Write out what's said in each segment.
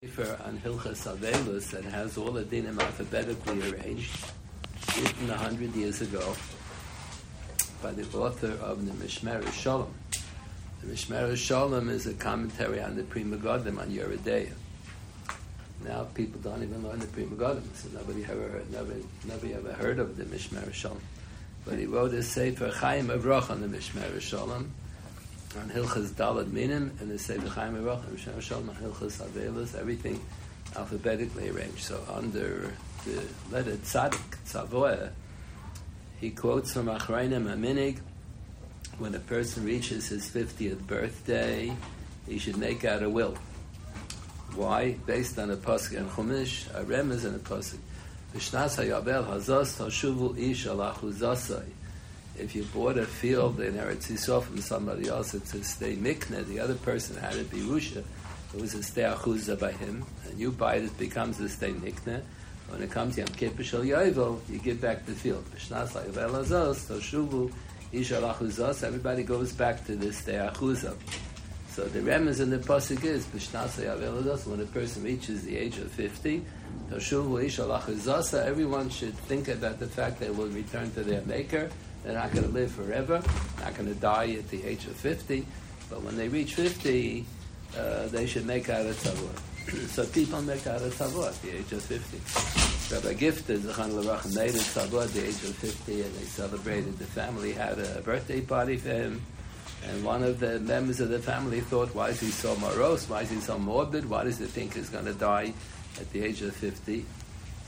Sefer on Hilchas Avelus that has all the dinim alphabetically arranged, written a hundred years ago by the author of the Mishmer Shalom. The Mishmer Shalom is a commentary on the Pri Megadim on Yoreh De'ah. Now people don't even learn the Pri Megadim, so nobody ever heard, nobody, nobody ever heard of the Mishmer Shalom. But he wrote a Sefer Chaim Avrach on the Mishmer Shalom, on Hilchas Dalad Minim and the Sefer Chaim Aruch and Rishon Shalom on Hilchas Avelis, everything alphabetically arranged. So under the letter Tzadik, Tzavoah, he quotes from Achrayim Aminig, when a person reaches his 50th birthday, he should make out a will. Why? Based on a pasuk in Chumash, a remez and a pasuk. B'shnas hayabel hazos tashuvu ish alachu zasai if you bought a field in Eretz Yisrael from somebody else, it's a stay mikna. The other person had it be rusha. It was a stay achuza by him, and you buy it, it becomes a stay mikna. When it comes Yom Kippur Shel Yovel, you give back the field. B'shnas la'yavel azos, toshuvu, ishal achuzos, everybody goes back to this stay achuza. So the remez in the pasuk is b'shnas la'yavel azos, when a person reaches the age of 50, toshuvu, ishal achuzos, everyone should think about the fact they will return to their maker, they're not going to live forever, not going to die at the age of 50, but when they reach 50, uh, they should make out a tzavur. so people make out a tzavur at the age of 50. Rabbi Gifter, Zachan Larach, made a tzavur at the age of 50, and they celebrated. The family had a birthday party for him, and one of the members of the family thought, why is he so morose? Why is he so morbid? Why does he think he's going to die at the age of 50?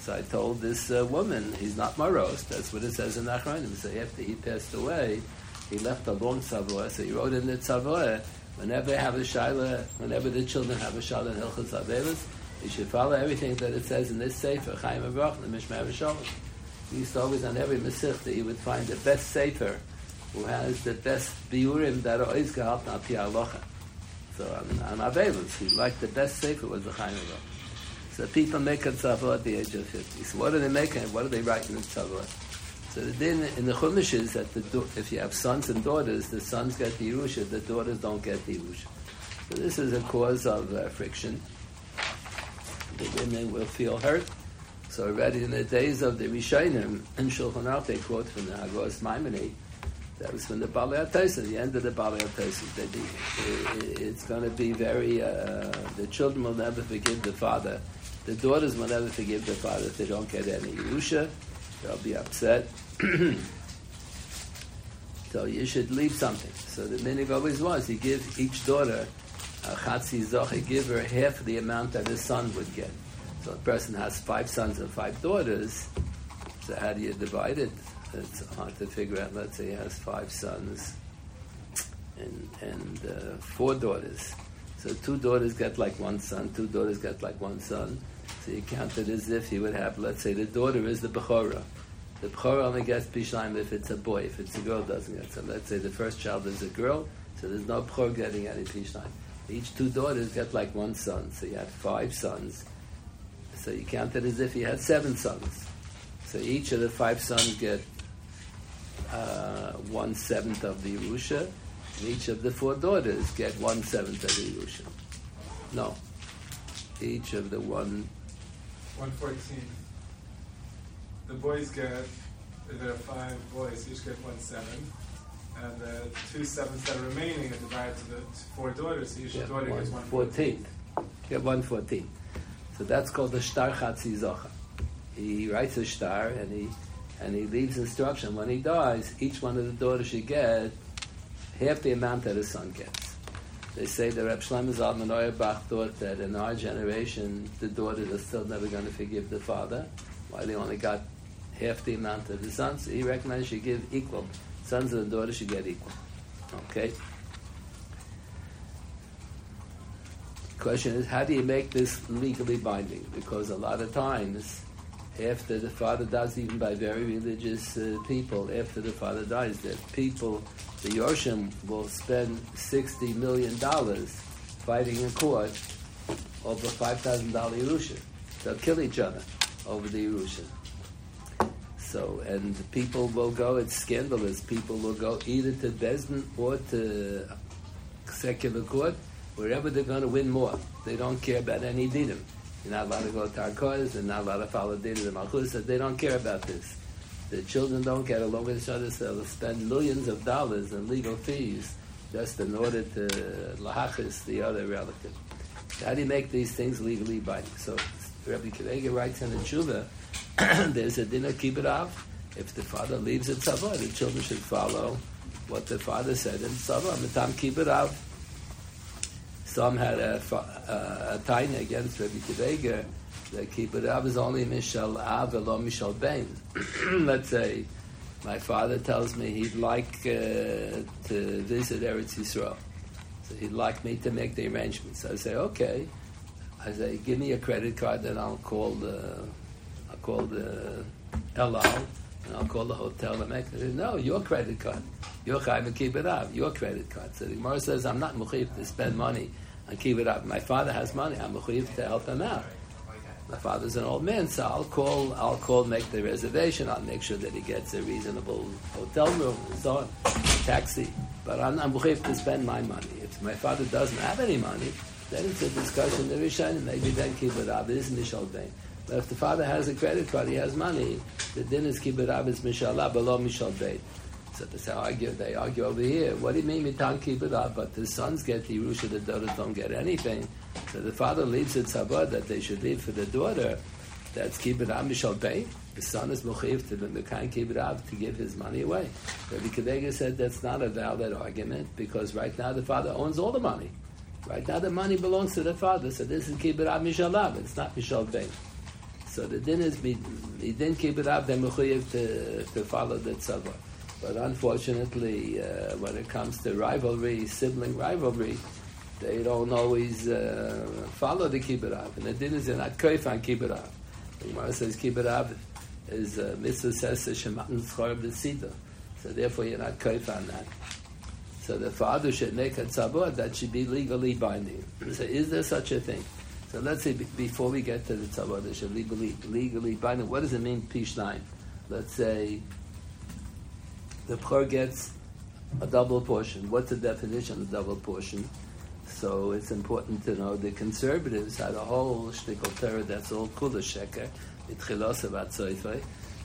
So I told this uh, woman, he's not morose. That's what it says in Achronim. So after he passed away, he left a long tzavor. So he wrote in the tzavor, whenever have a shaila, whenever the children have a shaila in Hilchot Avelis, you should follow everything that it says in this sefer, Chaim Avrach, the Mishmar Shalom. He used to always, on every Masich, that he would find the best sefer, who has the best biurim that are always gehalten al pi So on, on Avelis, he liked the best sefer was the Chaim Avrach. So people make a at the age of 50. So what are they making? What are they writing in tzavah? So the din in the Chumash is that the, if you have sons and daughters, the sons get the Yerusha, the daughters don't get the Yerusha. So this is a cause of uh, friction. The women will feel hurt. So already in the days of the Rishonim, in Shulchan Aruch, they quote from the Hagos Maimoni, that was from the Balei HaTosim, the end of the Balei HaTosim. It's going to be very, uh, the children will never forgive the father the daughters will never forgive their father if they don't get any Yerusha. They'll be upset. so you should leave something. So the minig always was, you give each daughter a chatzi zoche, give her half the amount that his son would get. So a person has five sons and five daughters. So how do you divide it? It's hard to figure out. Let's say he has five sons and, and uh, four daughters. So two daughters get like one son, two daughters get like one son. So you count it as if you would have, let's say, the daughter is the Bechora. The Bechora only gets Pishlayim if it's a boy. If it's a girl, doesn't get. So let's say the first child is a girl, so there's no Bechor getting any Pishlayim. Each two daughters get like one son, so you have five sons. So you count it as if you had seven sons. So each of the five sons get uh, one seventh of the Yerusha, and each of the four daughters get one seventh of the Yerusha. No. Each of the one 114. The boys get, there are five boys, each get one seven. And the two sevens that are remaining are divided to the four daughters, so each yeah, daughter one gets one fourteenth. Get one fourteenth. So that's called the Shtar Chatzi Zocha. He writes a star and he and he leaves instruction. When he dies, each one of the daughters should get half the amount that his son gets. They say that Reb Shlomo Zalman Bach thought that in our generation, the daughters are still never going to forgive the father, why they only got half the amount of the sons. He recommends you give equal. Sons and daughters should get equal. Okay? Question is, how do you make this legally binding? Because a lot of times, after the father dies, even by very religious uh, people, after the father dies, that people the Yorshim will spend $60 million fighting in court over $5,000 Yerusha. They'll kill each other over the Yerusha. So, and people will go, it's scandalous, people will go either to Besdin or to secular court, wherever they're going to win more. They don't care about any dinim. You're not allowed to go to Tarkoz, they're not allowed to follow Dita the Malchus, they don't care about this. The children don't get along with each other, so they'll spend millions of dollars in legal fees just in order to lahachis the other relative. How do you make these things legally binding? So Rabbi Akiva writes in the Tshuva, there's a dinner kibbutz. If the father leaves a tzava, the children should follow what the father said in tzava. Mitam kibbutz. Some had a, a, a taina against Rabbi Kiva the kibbutz is only mishal av, lo mishal bein. Let's say my father tells me he'd like uh, to visit Eretz Yisrael. So he'd like me to make the arrangements. I say, okay. I say, give me a credit card, then I'll call the, I'll call the El Al, and I'll call the hotel and make. No, your credit card. Your chayv keep it up. Your credit card. So the Gemara says, I'm not mechiv to spend money and keep it up. My father has money. I'm mechiv to help him out. My father's an old man, so I'll call. I'll call, make the reservation. I'll make sure that he gets a reasonable hotel room and so on, taxi. But I'm, I'm to spend my money. If my father doesn't have any money, then it's a discussion. The Rishon, maybe then keep it up. It is Mishal Bain. If the father has a credit card, he has money. The din is. It's Mishalah below Mishal Bain. So they say, argue. They argue over here. What do you mean mitan up? But the sons get the Yerusha, the daughters don't get anything. So the father leaves it sabah that they should leave for the daughter. That's up mishal pay. The son is mochiv to the it up to give his money away. Rabbi Kadega said that's not a valid argument because right now the father owns all the money. Right now the money belongs to the father, so this is it up. It's not mishal. So the din is he didn't keep it up. They're mechuyev to to follow the tzavah. But unfortunately, uh, when it comes to rivalry, sibling rivalry, they don't always uh, follow the kibbutz. And the din is they're not koif on kibbutz. The Gemara says kibbutz is uh, mitzvah says shematan schor b'sida. So therefore you're not koif on that. So the father should make a tzabur that should be legally binding. so is there such a thing? So let's say b- before we get to the should legally legally binding. What does it mean pish nine? Let's say the poor gets a double portion. What's the definition of double portion? So it's important to know the conservatives had a whole shtickle Torah that's all kula sheker,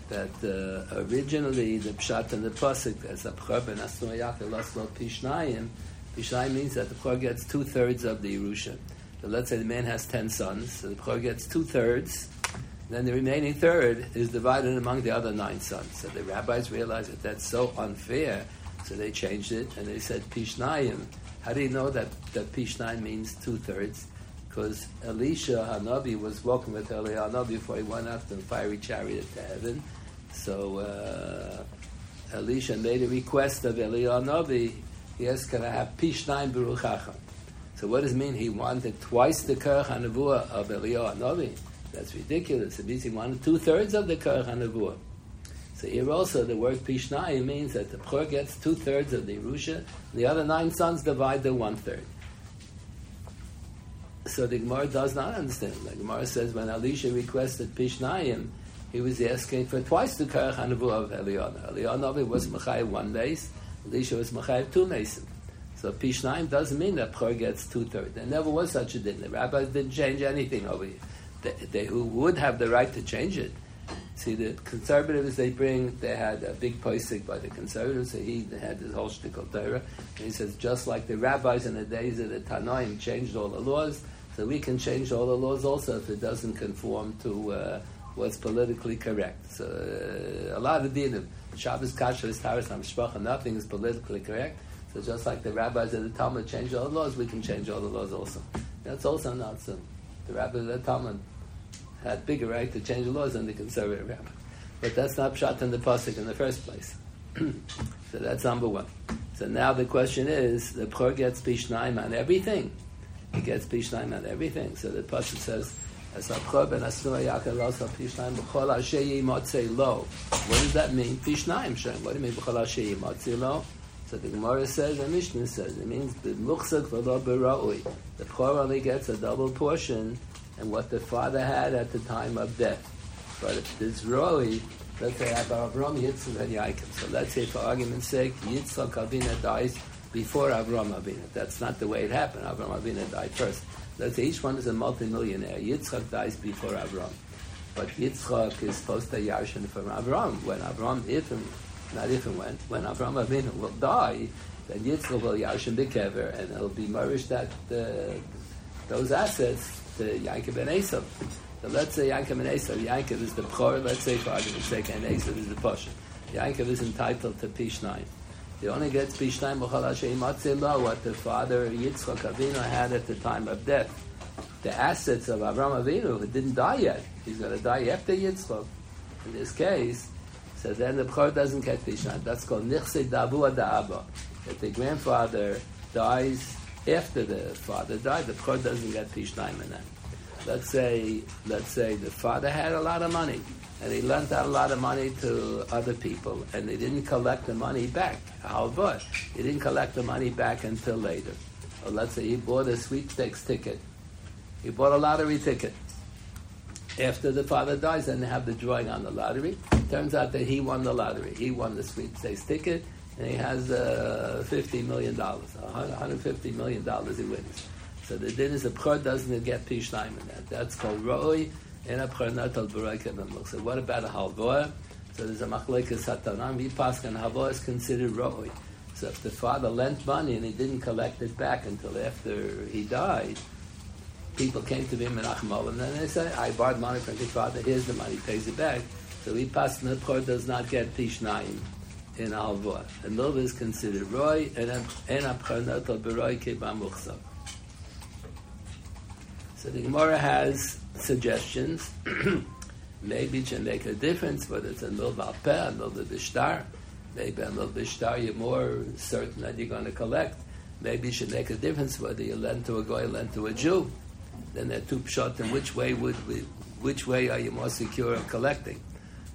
that uh, originally the pshat and the pasuk as a pchar ben asnoyach laslo pishnayim. Pishnayim means that the pchar gets two thirds of the Yerusha. So let's say the man has ten sons, so the pchar gets two thirds. Then the remaining third is divided among the other nine sons. So the rabbis realized that that's so unfair, so they changed it and they said pishnayim how do you know that, that Pishnai means two thirds? Because Elisha Hanabi was walking with Eliyahu Hanabi before he went up the fiery chariot to heaven. So uh, Elisha made a request of Eliyahu Hanabi. He asked, "Can I have Pishnai Beruchacha?" So what does it mean? He wanted twice the Kerach Hanavua of Eliyahu Hanabi. That's ridiculous. It means he wanted two thirds of the Kerach Hanavua. So here also the word Pishnai means that the Pchor gets two thirds of the Yerusha, the other nine sons divide the one third. So the Gemara does not understand. The Gemara says when Elisha requested Pishnayim, he was asking for twice the Karach Hanavu of Eliyahu. Eliyahu was Machai one base, Elisha was Machai two mason. So Pishnayim doesn't mean that Pchor gets two thirds. There never was such a din. The rabbis didn't change anything over here. They, they, who would have the right to change it See, the conservatives they bring, they had a big posik by the conservatives, so he had this whole shtickle Torah. And he says, just like the rabbis in the days of the Tanoim changed all the laws, so we can change all the laws also if it doesn't conform to uh, what's politically correct. So uh, a lot of dinim, Shabbos, Kasher, Taras, Hamshpacha, nothing is politically correct. So just like the rabbis of the Talmud changed all the laws, we can change all the laws also. That's also not so. The rabbis of the Talmud had bigger right to change the laws than the conservative rabbi. But that's not shot in the pasuk in the first place. so that's number one. So now the question is, the Pchor gets Pishnaim on everything. He gets Pishnaim on everything. So the pasuk says, as Pchor ben Asnua Yaakov also Pishnaim b'chol asher lo. What does that mean? Pishnaim, Shem. What do you mean b'chol asher yimotzei lo? So the Gemara says, the Mishnah says, it means the muchzak v'lo. The Pchor only gets a double portion and what the father had at the time of death. But if it's Roi, let's say Avram Yitzchak and Yaakov. So let's say, for argument's sake, Yitzchak Avina dies before Avram Avinu. That's not the way it happened. Avram Avinu died first. Let's say each one is a multimillionaire. Yitzchak dies before Avram. But Yitzchak is supposed to yarshin from Avram. When Avram, if not if and when, when Avram Avinu will die, then Yitzchak will yarshin bekever, and it'll be nourished that uh, those assets to Yankov and Esav. So let's say Yankov and Esav. Yankov is the Bchor, let's say for argument's sake, and Esav is the Pasha. Yankov is entitled to Pishnayim. He only gets Pishnayim B'chol Hashem Matzillah, what the father Yitzchak Avinu had at the time of death. The assets of Avram Avinu, who didn't die yet, he's going to die after Yitzchak. In this case, so then the Bchor doesn't get Pishnayim. That's called Nichse Dabu Da'aba. If the grandfather dies after the father died, the Bchor doesn't get Pishnayim in that let's say, let's say the father had a lot of money and he lent out a lot of money to other people and they didn't collect the money back. How about? He didn't collect the money back until later. Or let's say he bought a sweepstakes ticket. He bought a lottery ticket. After the father dies, then they have the drawing on the lottery. Turns out that he won the lottery. He won the sweepstakes ticket, and he has uh, $50 million. $150 million he wins. So the din is the bchor doesn't get pishnayim in that. That's called roi and a not al b'roik So what about a halvoa? So there's a machlekes satanam. He passed and halvoa is considered roi. So if the father lent money and he didn't collect it back until after he died, people came to him in Achmal and they say, I borrowed money from his father, here's the money, pays it back. So he passed the bchor does not get pishnayim in halvoa. And Milva is considered roi and a bchor not al b'roik b'amuchsav. So the Gemara has suggestions. Maybe it can make a difference whether it's a milva peh, a milva bishtar. Maybe a milva bishtar you're more certain that you're going to collect. Maybe it should make a difference whether you lend to a guy or lend to a Jew. Then there are two pshat, and which way would we, which way are you more secure of collecting?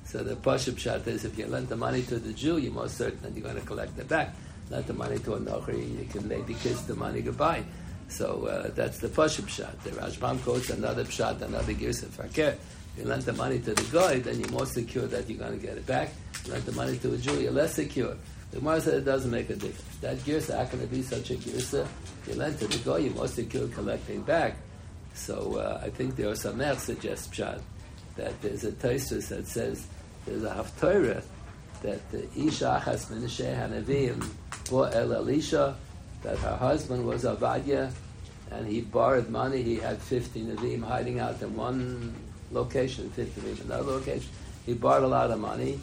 So the pashup pshat is if you lend the money to the Jew, you're more certain that you're going to collect it back. Lend the money to a Nochri, you can maybe kiss the money goodbye. So uh, that's the Pashup shot. The Rashbam quotes another shot, another Girsa Fakir. You lend the money to the guy, then you're more secure that you're going to get it back. Lend the money to a Jew, you're less secure. The Gemara said it doesn't make a difference. That Girsa, how can it be such a Girsa? You lend to the guy, you're more secure collecting back. So uh, I think there are some else suggest shot that there's a Taisus that says there's a Haftorah that the Isha has Menashe Hanavim, El Elisha, that her husband was Avadia, and he borrowed money. He had 50 Navim hiding out in one location, 50 Navim in another location. He borrowed a lot of money,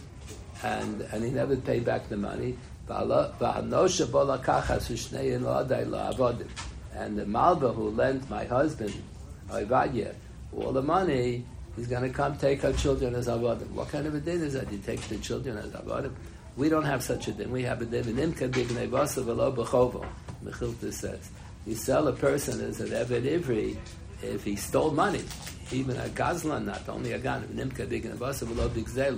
and, and he never paid back the money. And the Malba who lent my husband, Avadia, all the money, he's going to come take our children as avodim. What kind of a din is that? You take the children as avodim? We don't have such a din. We have a din. Nimka bignei vasa v'lo b'chovo. Mechilta says. You sell a person as an Eved Ivri if he stole money, even a Gazlan, not only a Gan, Nimka Big Big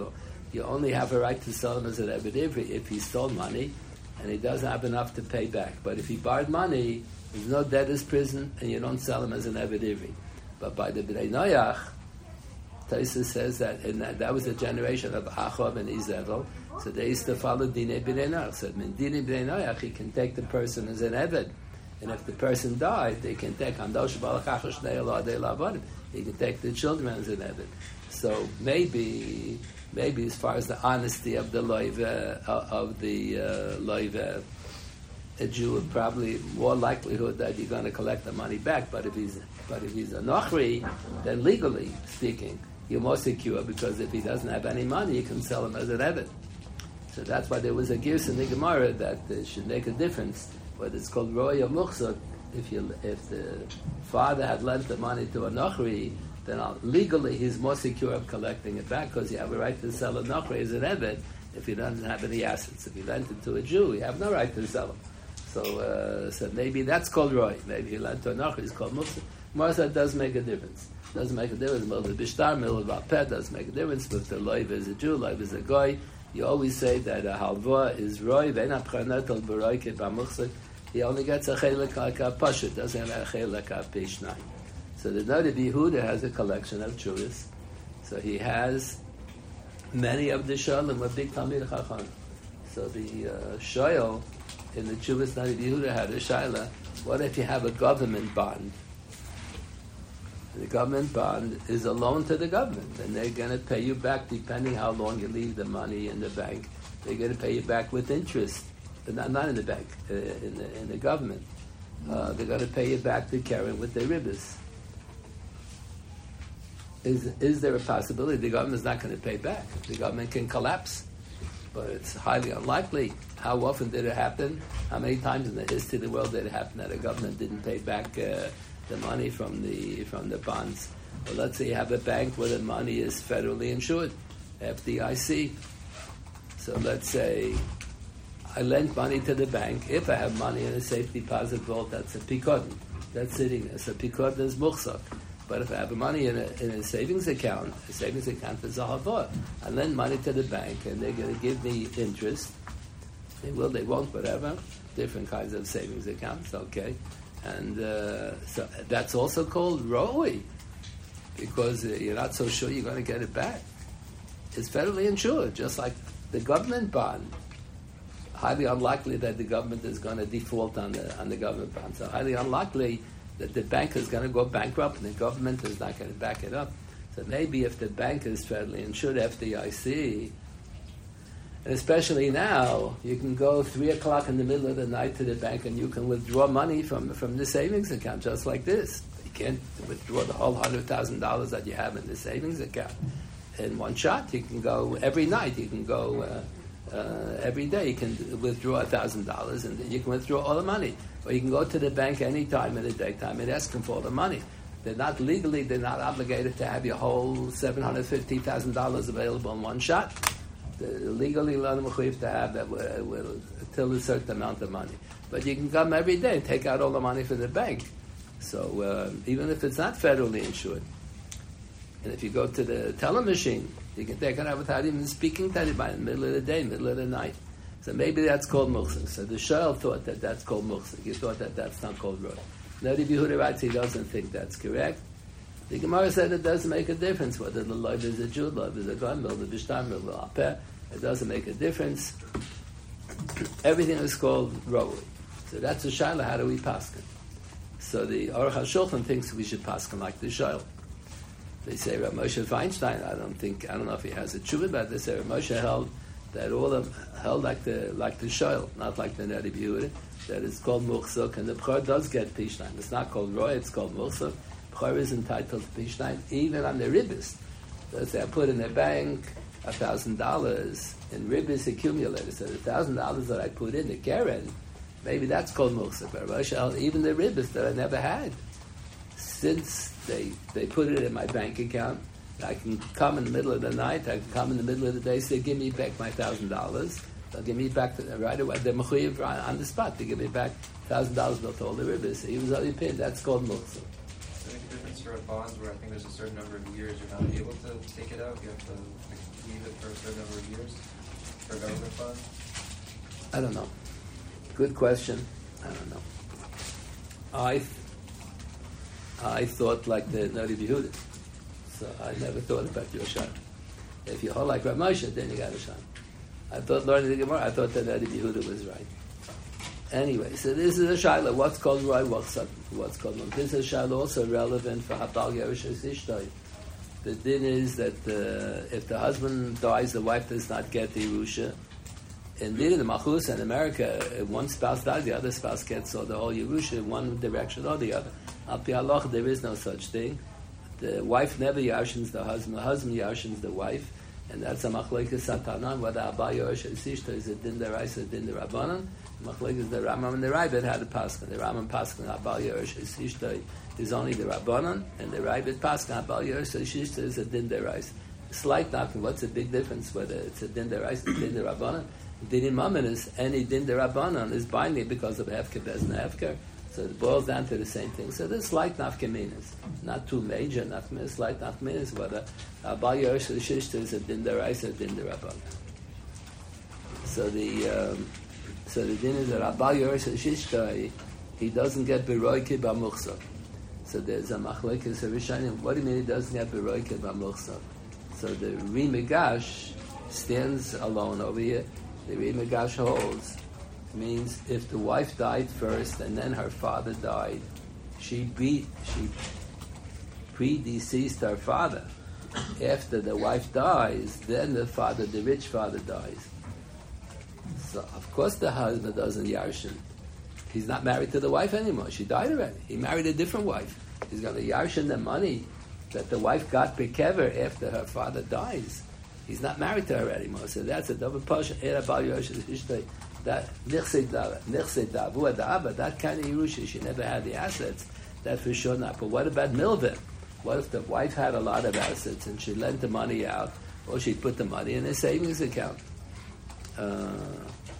You only have a right to sell him as an Eved Ivri if he stole money and he doesn't have enough to pay back. But if he borrowed money, there's no debtor's prison and you don't sell him as an Evadivri. But by the Bnei Noyach, Taisa says that, and that that was a generation of Achov and Izevel, so they used to follow Dine Bnei Noach. So in Dine Bnei Noach, he can take the person as an Eved. And if the person died, they can take Andosh Lavadim. He can take the children as an Eved. So maybe, maybe as far as the honesty of the loive, uh, of the uh, loive, a Jew probably more likelihood that you're going to collect the money back. But if he's, but if he's a Nochri, then legally speaking, you're more secure because if he doesn't have any money, you can sell him as an Eved. So that's why there was a gears in the Gemara that uh, should make a difference, whether it's called Roy or. If, you, if the father had lent the money to a nochri, then legally he's more secure of collecting it back because you have a right to sell a nochri as an Evet if he doesn't have any assets. If he lent it to a Jew, you have no right to sell him. So, uh, so maybe that's called Roy. Maybe a Nachri, it's called Muchzak. Martha does make a difference. Doesn't make a difference. The Bishtar, Mil, Pet does make a difference, but the Loiv is a Jew, Loiv is a Goy, you always say that a halva is roy, ve'en apchanet al baroike b'amuchsik. He only gets a chelik like a pashut, doesn't have a chelik like a. So the Noda B'Yehuda has a collection of truths. So he has many of the Shalom, with big Talmid Chacham. So the uh, shoyal in the Chuvas Noda B'Yehuda had a shaila. What if you have a government bond? The government bond is a loan to the government, and they're going to pay you back depending how long you leave the money in the bank. They're going to pay you back with interest, not, not in the bank, uh, in, the, in the government. Uh, they're going to pay you back the Karen with their ribbis. Is, is there a possibility the government is not going to pay back? The government can collapse, but it's highly unlikely. How often did it happen? How many times in the history of the world did it happen that a government didn't pay back uh, the money from the from the bonds? Well, let's say you have a bank where the money is federally insured, FDIC. So let's say I lend money to the bank. If I have money in a safe deposit vault, that's a pikod. That's sitting there. So pikod is muchsak. But if I have money in a, in a savings account, a savings account is a havor. I lend money to the bank, and they're going to give me interest. They will, they won't, whatever. Different kinds of savings accounts, okay. And uh, so that's also called roi, because uh, you're not so sure you're going to get it back. It's federally insured, just like the government bond. Highly unlikely that the government is going to default on the on the government bond. So highly unlikely that the bank is going to go bankrupt and the government is not going to back it up. So maybe if the bank is federally insured, FDIC, and especially now, you can go three o'clock in the middle of the night to the bank and you can withdraw money from, from the savings account just like this. You can't withdraw the whole hundred thousand dollars that you have in the savings account in one shot. You can go every night. You can go. Uh, uh, every day you can withdraw thousand dollars and you can withdraw all the money. Or you can go to the bank any time in the daytime and ask them for all the money. They're not legally, they're not obligated to have your whole seven hundred fifty thousand dollars available in one shot. Legally, they're legally to have that will, till a certain amount of money. But you can come every day and take out all the money from the bank. So uh, even if it's not federally insured, and if you go to the teller machine, you can take it out without even speaking to anybody in the middle of the day, middle of the night. So maybe that's called muksik. So the Shail thought that that's called muksik. He thought that that's not called roy. Now the Yehuda he doesn't think that's correct. The Gemara said it doesn't make a difference whether the love is a Jew, love is a gun, the bishtam, mill, the apeh. It doesn't make a difference. Everything is called roy. So that's a shaila. How do we paskin? So the Aruch HaShulchan thinks we should paskin like the shaila. They say Rav Moshe Feinstein. I don't think I don't know if he has a tshuva, they say Rav Moshe held that all of held like the like the shoyl, not like the Neri Yehuda. That is called muchzuk, and the bchor does get pishnaim. It's not called roy; it's called muchzuk. Bchor is entitled to pishnaim even on the ribbis. Say I put in the bank a thousand dollars in ribbis accumulated. So the thousand dollars that I put in the keren, maybe that's called muchzuk. But even the ribbis that I never had, since they they put it in my bank account I can come in the middle of the night. I can come in the middle of the day. Say, give me back my thousand dollars. They'll give me back the, right away. They're mechuyev on the spot. They give me back thousand dollars. They'll all the ribbis. He was only paid. That's called muktzah. So any difference for bonds where I think there's a certain number of years you're not able to take it out? You have to leave it for a certain number of years for a government bond. I don't know. Good question. I don't know. I I thought like the Noda B'Yehuda. So I never thought about your. If you hold like Rav Moshe, then you got a shot. I thought learning the Gemara, I thought that Rabbi Yehuda was right. Anyway, so this is a shaila. What's called right? What's what's called wrong? This is a shaila also relevant for Habal Yerush Ishtay. The din is that uh, if the husband dies, the wife does not get the Yerusha. Indeed, In the Machus in America, one spouse dies, the other spouse gets all the whole Yerusha in one direction or the other. Al Pi there is no such thing the wife never yashins the husband, the husband yashins the wife, and that's a machlekes satanan, whether Abba Yosh and Sishta is a din or din derabanan. Machlekes the Ramam and the Rabbit had a paskin. The Ramam paskin Abba Yosh and Sishta is only the Rabbanan, and the Rabbit paskin Abba Yosh and Sishta is a din derais. Slight knocking, what's the big difference whether it's a din derais or din derabanan? Din imamin is any din derabanan is binding because of hefker bez and hefker. So it boils down to the same thing. So there's slight nafkaminas, not too major nafkaminas, slight nafkaminas, but Abal Yerush Shishta is a din deraisa, din. So the um, so the din is that he doesn't get beroike b'muchsa. So there's a machlekes of Rishonim. What do you mean he doesn't get beroike b'muchsa? So the Ri Migash stands alone over here. The Ri Migash holds means if the wife died first and then her father died, she beat she predeceased her father. After the wife dies, then the father, the rich father, dies. So of course the husband doesn't yarshin. He's not married to the wife anymore. She died already. He married a different wife. He's going to yarshin the money that the wife got bekever after her father dies. He's not married to her anymore. So that's a double pasha. That that kind of Yerusha, she never had the assets. That for sure not. But what about Milvin? What if the wife had a lot of assets and she lent the money out, or she put the money in a savings account? Uh,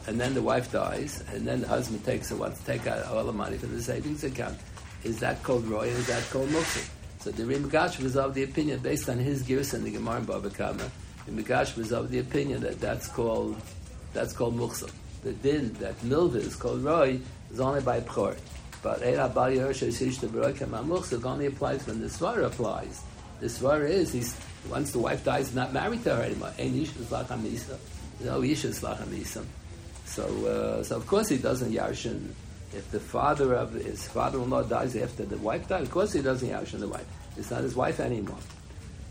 and then the wife dies, and then the husband takes wants to take out all the money from the savings account. Is that called roy? Is that called muksa? So the Ri Migash was of the opinion, based on his gears and the Gemara in Baba Kama, the Migash was of the opinion that that's called that's called muksa. The din that milva is called roy is only by pchor. But Eira Bali Baroka Mamuksa only applies when the Svara applies. The Svara is he's once the wife dies, not married to her anymore. Ein Ish Slacham Isa. No Ish Slacham Isa. So, uh, so of course he doesn't yarshin. If the father of his father-in-law dies after the wife dies, of course he doesn't yarshin the wife. It's not his wife anymore.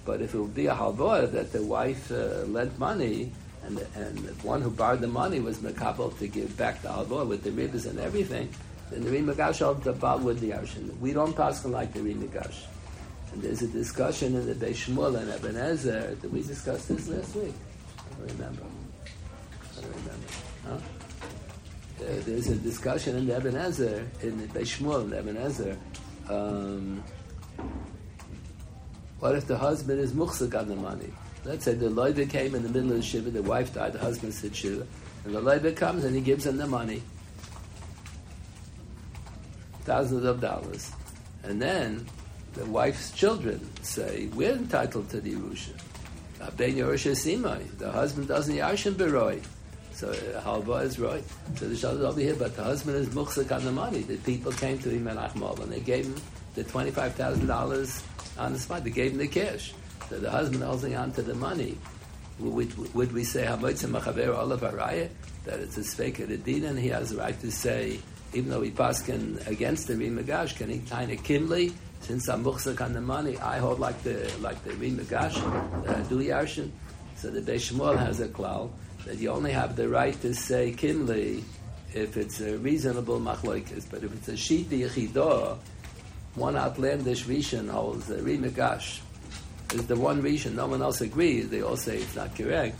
But if it would be a halvah that the wife uh, lent money, and and the one who borrowed the money was mekabel to give back the halvah with the ribbons and everything, then the Ri Migash of the Baal with the Yarshin. We don't pass like the Ri Migash. And there's a discussion in the Beis Shmuel and Even HaEzer. Did we discuss this last week? I don't remember. I don't remember. Huh? Uh, there's a discussion in the Even HaEzer, in the Beis Shmuel and Even HaEzer. Um, what if the husband is muchzak on the money? Let's say the loiva came in the middle of the shiva, the wife died, the husband said shiva, and the loiva comes and he gives him the money thousands of dollars. And then the wife's children say, we're entitled to the Yerusha. Ben Yerusha Simai. The husband doesn't Yarshin Beroi. So uh, Halva is right. So the Shah is over here, but the husband is Muchzik on the money. The people came to him in Achmal and they gave him the $25,000 on the spot. They gave him the cash. So the husband holding on to the money. Would, would we say Hamotzim Machaver Olav Araya? That it's a the din and he has the right to say even though he paskin against the Ri Migash, can he kind of kimli? Since I'm muchzak on the money, I hold like the like the Ri Migash, uh, the do yarshin. So the Beis Shmuel has a klal that you only have the right to say kimli if it's a reasonable machlokes. But if it's a sheet yichidah, one outlandish rishon holds the Rimagash is the one reason no one else agrees. They all say it's not correct.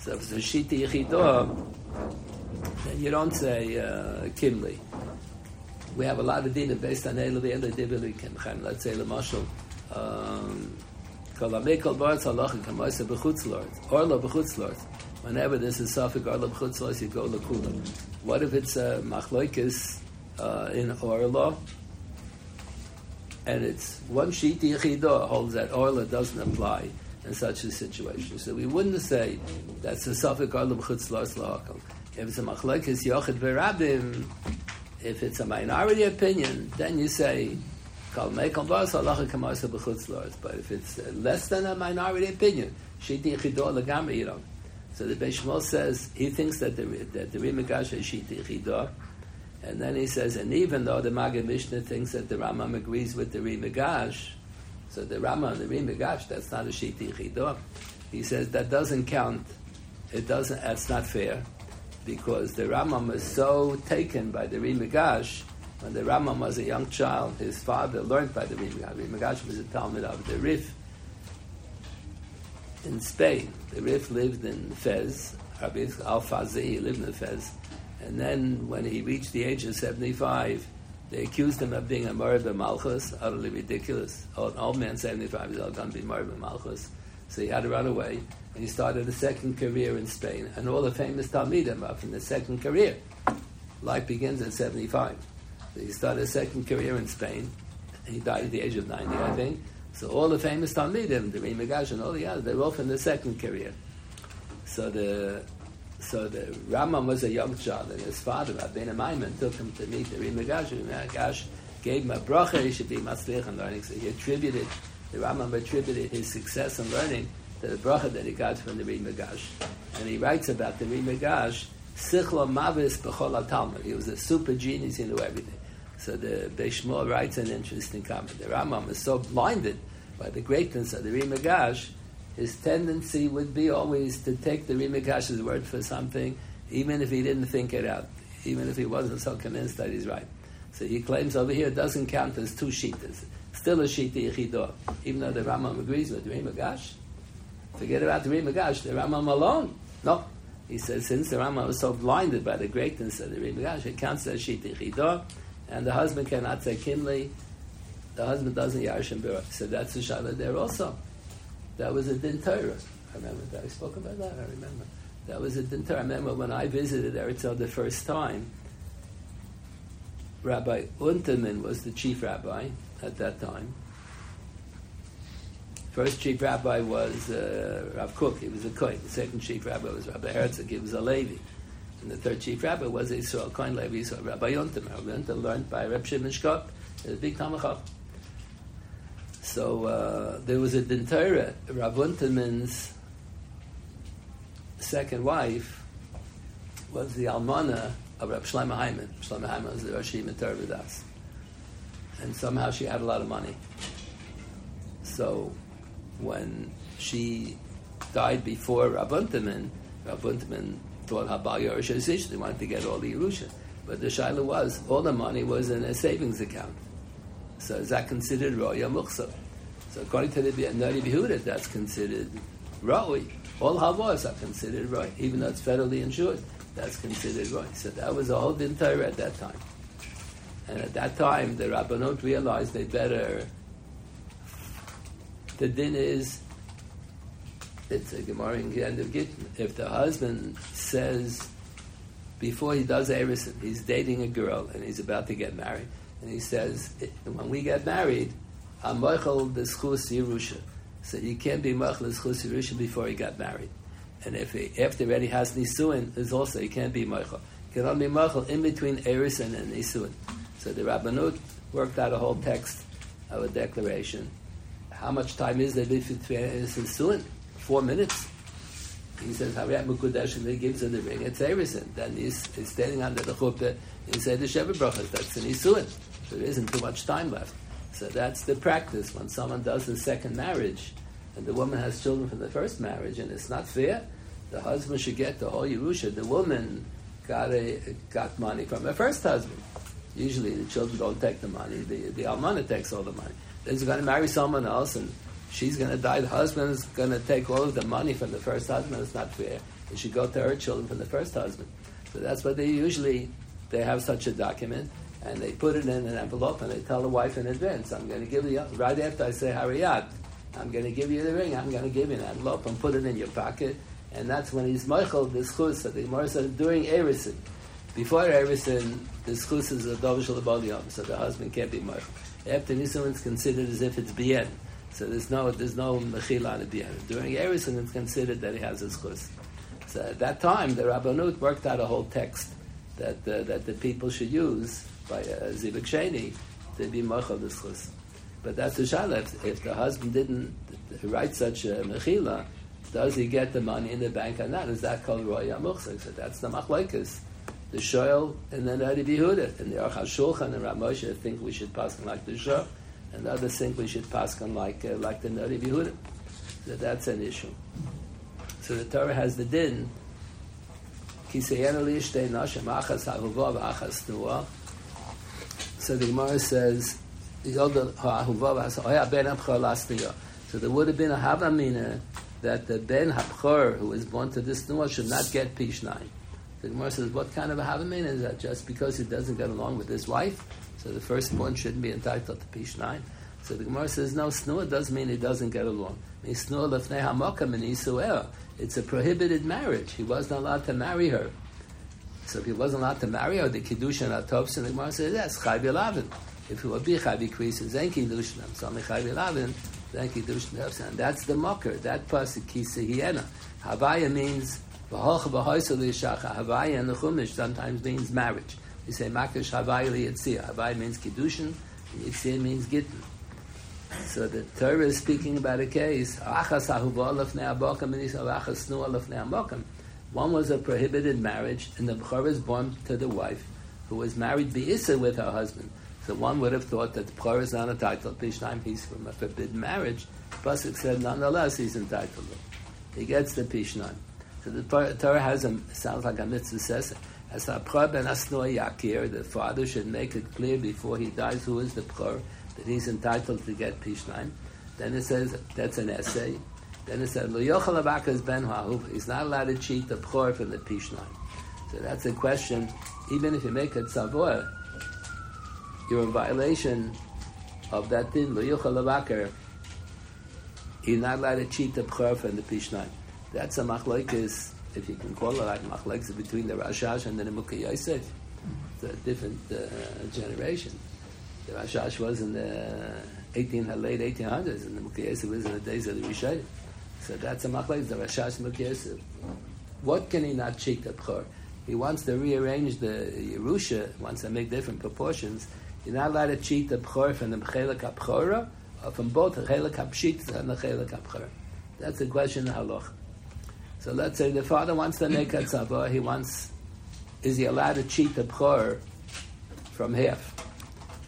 So if it's a shiti yichidah, then you don't say uh, kimli we have a lot of dina based on Eilu V'Eilu Divili Kimchem. Let's say, um, Orla B'chutz Lord. Whenever this is Safik Orla B'chutz Lord, you go Lakula. What if it's a Machloikis uh, in Orla, and it's one sheet Yechidah holds that Orla doesn't apply in such a situation. So we wouldn't say that's a Safik Orla B'chutz Lord If it's a Machloikis Yochid V'Rabim, if it's a minority opinion, then you say, But if it's less than a minority opinion, Shiti Chidor Lagami, you. So the Beis says he thinks that the that the Ri Migash is Shiti Chidor, and then he says, and even though the Maggid Mishnah thinks that the Rambam agrees with the Ri Migash, so the Rambam and the Ri Migash, that's not a Shiti Chidor. He says that doesn't count. It doesn't. That's not fair because the Rambam was so taken by the Ri Migash. When the Rambam was a young child, his father learned by the Ri Migash. Rimagash was a Talmud of the Rif in Spain. The Rif lived in Fez. Rabbi Al Fazi lived in Fez. And then when he reached the age of 75, they accused him of being a Murder Malchus, utterly ridiculous. Oh, an old man, 75 years old, going to be Murder Malchus. So he had to run away and he started a second career in Spain. And all the famous Talmidim are from the second career. Life begins at 75. So he started a second career in Spain. And he died at the age of 90, I think. So all the famous Talmidim, the Ri Migash and all the others, they're all from the second career. So the so the Rambam was a young child, and his father, Rabbeinu Maimon, took him to meet the Ri Migash. Rimagash gave him a bracha, he should be matzlich in learning. So he attributed, the Rambam attributed his success in learning to the bracha that he got from the Ri Migash. And he writes about the Ri Migash Sichlo Mavis B'chol Talmud. He was a super genius, he knew everything. So the Beis Shmuel writes an interesting comment. The Rambam is so blinded by the greatness of the Ri Migash, his tendency would be always to take the Ri Migash's word for something, even if he didn't think it out, even if he wasn't so convinced that he's right. So he claims over here it doesn't count as two shitas. Still a shita yichidah, even though the Rambam agrees with the Ri Migash. Forget about the Ri Migash, the Rambam alone. No, he says since the Rambam was so blinded by the greatness of the Ri Migash, it counts as shita yichidah and the husband cannot say kimli. The husband doesn't yarshim bira. So that's the shaila there also. That was a din Torah. I remember that I spoke about that. I remember that was a din Torah. I remember when I visited Eretz the first time. Rabbi Unterman was the chief rabbi at that time. First chief rabbi was uh, Rav Kook. He was a Kohen. The second chief rabbi was Rabbi Herzog. He was a Levi. And the third chief rabbi was Israel Coin Levi Israel Rabbi Unterman. Rabbi Unterman learned by Reb Shimon Shkop, a big Tamachach. So uh, there was a Dintera, Rav Unterman's second wife was the Almana of Reb Shlomo Hyman. Shlomo Hyman was the Rashi Rosh Hashanah And somehow she had a lot of money. So when she died before Rav Unterman, Rav Unterman thought Habal Yerush Ish, they wanted to get all the Yerusha. But the Shaila was, all the money was in a savings account. So is that considered Roya Mukhsa? So according to the Noda B'Yehuda, that's considered Roi. All Havas are considered Roi, even though it's federally insured. That's considered Roi. So that was all din Torah at that time. And at that time, the Rabbanot realized they better. The din is it's a Gemara in the end of Gittin. If the husband says before he does Erison, he's dating a girl and he's about to get married, and he says, when we get married, I'm Michael the Schus Yerusha. So you can't be Michael the Schus Yerusha before he got married. And if he, after already has Nisuin, there's also, he can't be Michael. He can only be Michael in between Erison and Nisuin. So the Rabbanut worked out a whole text of a declaration. How much time is there between Erison and Nisuin? four minutes. He says, Hariyat Mukudesh, and he gives him the ring. It's Erison. Then he's, he's standing under the chuppah. He said the Sheva Brachas. That's an Isuin. So there isn't too much time left. So that's the practice. When someone does a second marriage, and the woman has children from the first marriage, and it's not fair, the husband should get the whole Yerusha. The woman got, a, got money from her first husband. Usually the children don't take the money. The, the almana takes all the money. Then he's going to marry someone else, and she's going to die. The husband's going to take all of the money from the first husband. It's not fair. It should go to her children from the first husband. So that's why they usually they have such a document and they put it in an envelope and they tell the wife in advance, I'm going to give you right after I say Hariyat, I'm going to give you the ring. I'm going to give you an envelope and put it in your pocket. And that's when he's Michael, the that the Gemara said during Erison. Before Erison, the schus is a dovish so the husband can't be Michael. After Nisan, it's considered as if it's bien. So there's no there's no mechila on it During Erison, it's considered that he has his chus. So at that time, the Rabbanut worked out a whole text that uh, that the people should use by uh, Zivik Sheni to be machal this chus. But that's the shaila. If, the husband didn't write such a mechila, does he get the money in the bank or not? Is that called roya muchzik? So that's the machlekes. The shoyl and then the Yehuda and the Aruch Shulchan and Ramosha think we should pass on like the shoyl and others think we should pass on like uh, like the Noda B'Yehuda. So that's an issue. So the Torah has the din. So the Gemara says, oh, so there would have been a Havamina that the Ben Habchor, who was born to this Nuah, should not get Pish 9. The Gemara says, what kind of a Havamina is that? Just because he doesn't get along with his wife? So the firstborn shouldn't be entitled to Pish 9. So the Gemara says, no, Snua does mean he doesn't get along. It's a prohibited marriage. He wasn't allowed to marry her. So if he wasn't allowed to marry her, the Kiddush and and the Gemara says, yes, Chayv Yelavin. If he would be Chayv Kris, then Kiddush and so Chayv Yelavin, then Kiddush and that's the mocker. That pasuk, Kisa Hiena. Havaya means, Havaya in the Chumash sometimes means marriage. You say Makish Havai Yitzia. Havai means Kiddushin, Yitzia means Gittin. So the Torah is speaking about a case, Achas Ahuva Lefnei Abokim, and he said Achas Snua Lefnei Abokim. One was a prohibited marriage, and the Bechor was born to the wife who was married Be'isa with her husband. So one would have thought that the Bechor is not entitled. Pishnaim, he's from a forbidden marriage. Pasuk said, nonetheless, he's entitled. He gets the Pishnaim. So the Torah has a, sounds like a mitzvah says, as a ben Asnoi Yakir, the father should make it clear before he dies who is the Bechor, that he's entitled to get Pishnaim. Then it says, that's an essay. Then it said, Lo ben. He's not allowed to cheat the Bechor from the Pishnaim. So that's a question. Even if you make a tzavor, you're in violation of that din. Lo yochel. You're not allowed to cheat the Bechor from the Pishnaim. That's a machlokes, if you can call it like machlokes, between the Rashash and the Nimukei Yosef. It's a different uh, generation. The Rashash was in the 18, late 1800s, and the Nimukei Yosef was in the days of the Rishayim. So that's a machlokes, the Rashash Nimukei Yosef. What can he not cheat the Bechor? He wants to rearrange the Yerusha, wants to make different proportions. You're not allowed to cheat the Bechor from the Chelak or uh, from both the Chelak and the Chelak. That's the question of. So let's say the father wants to make a tzava, he wants, is he allowed to cheat the bchor from half?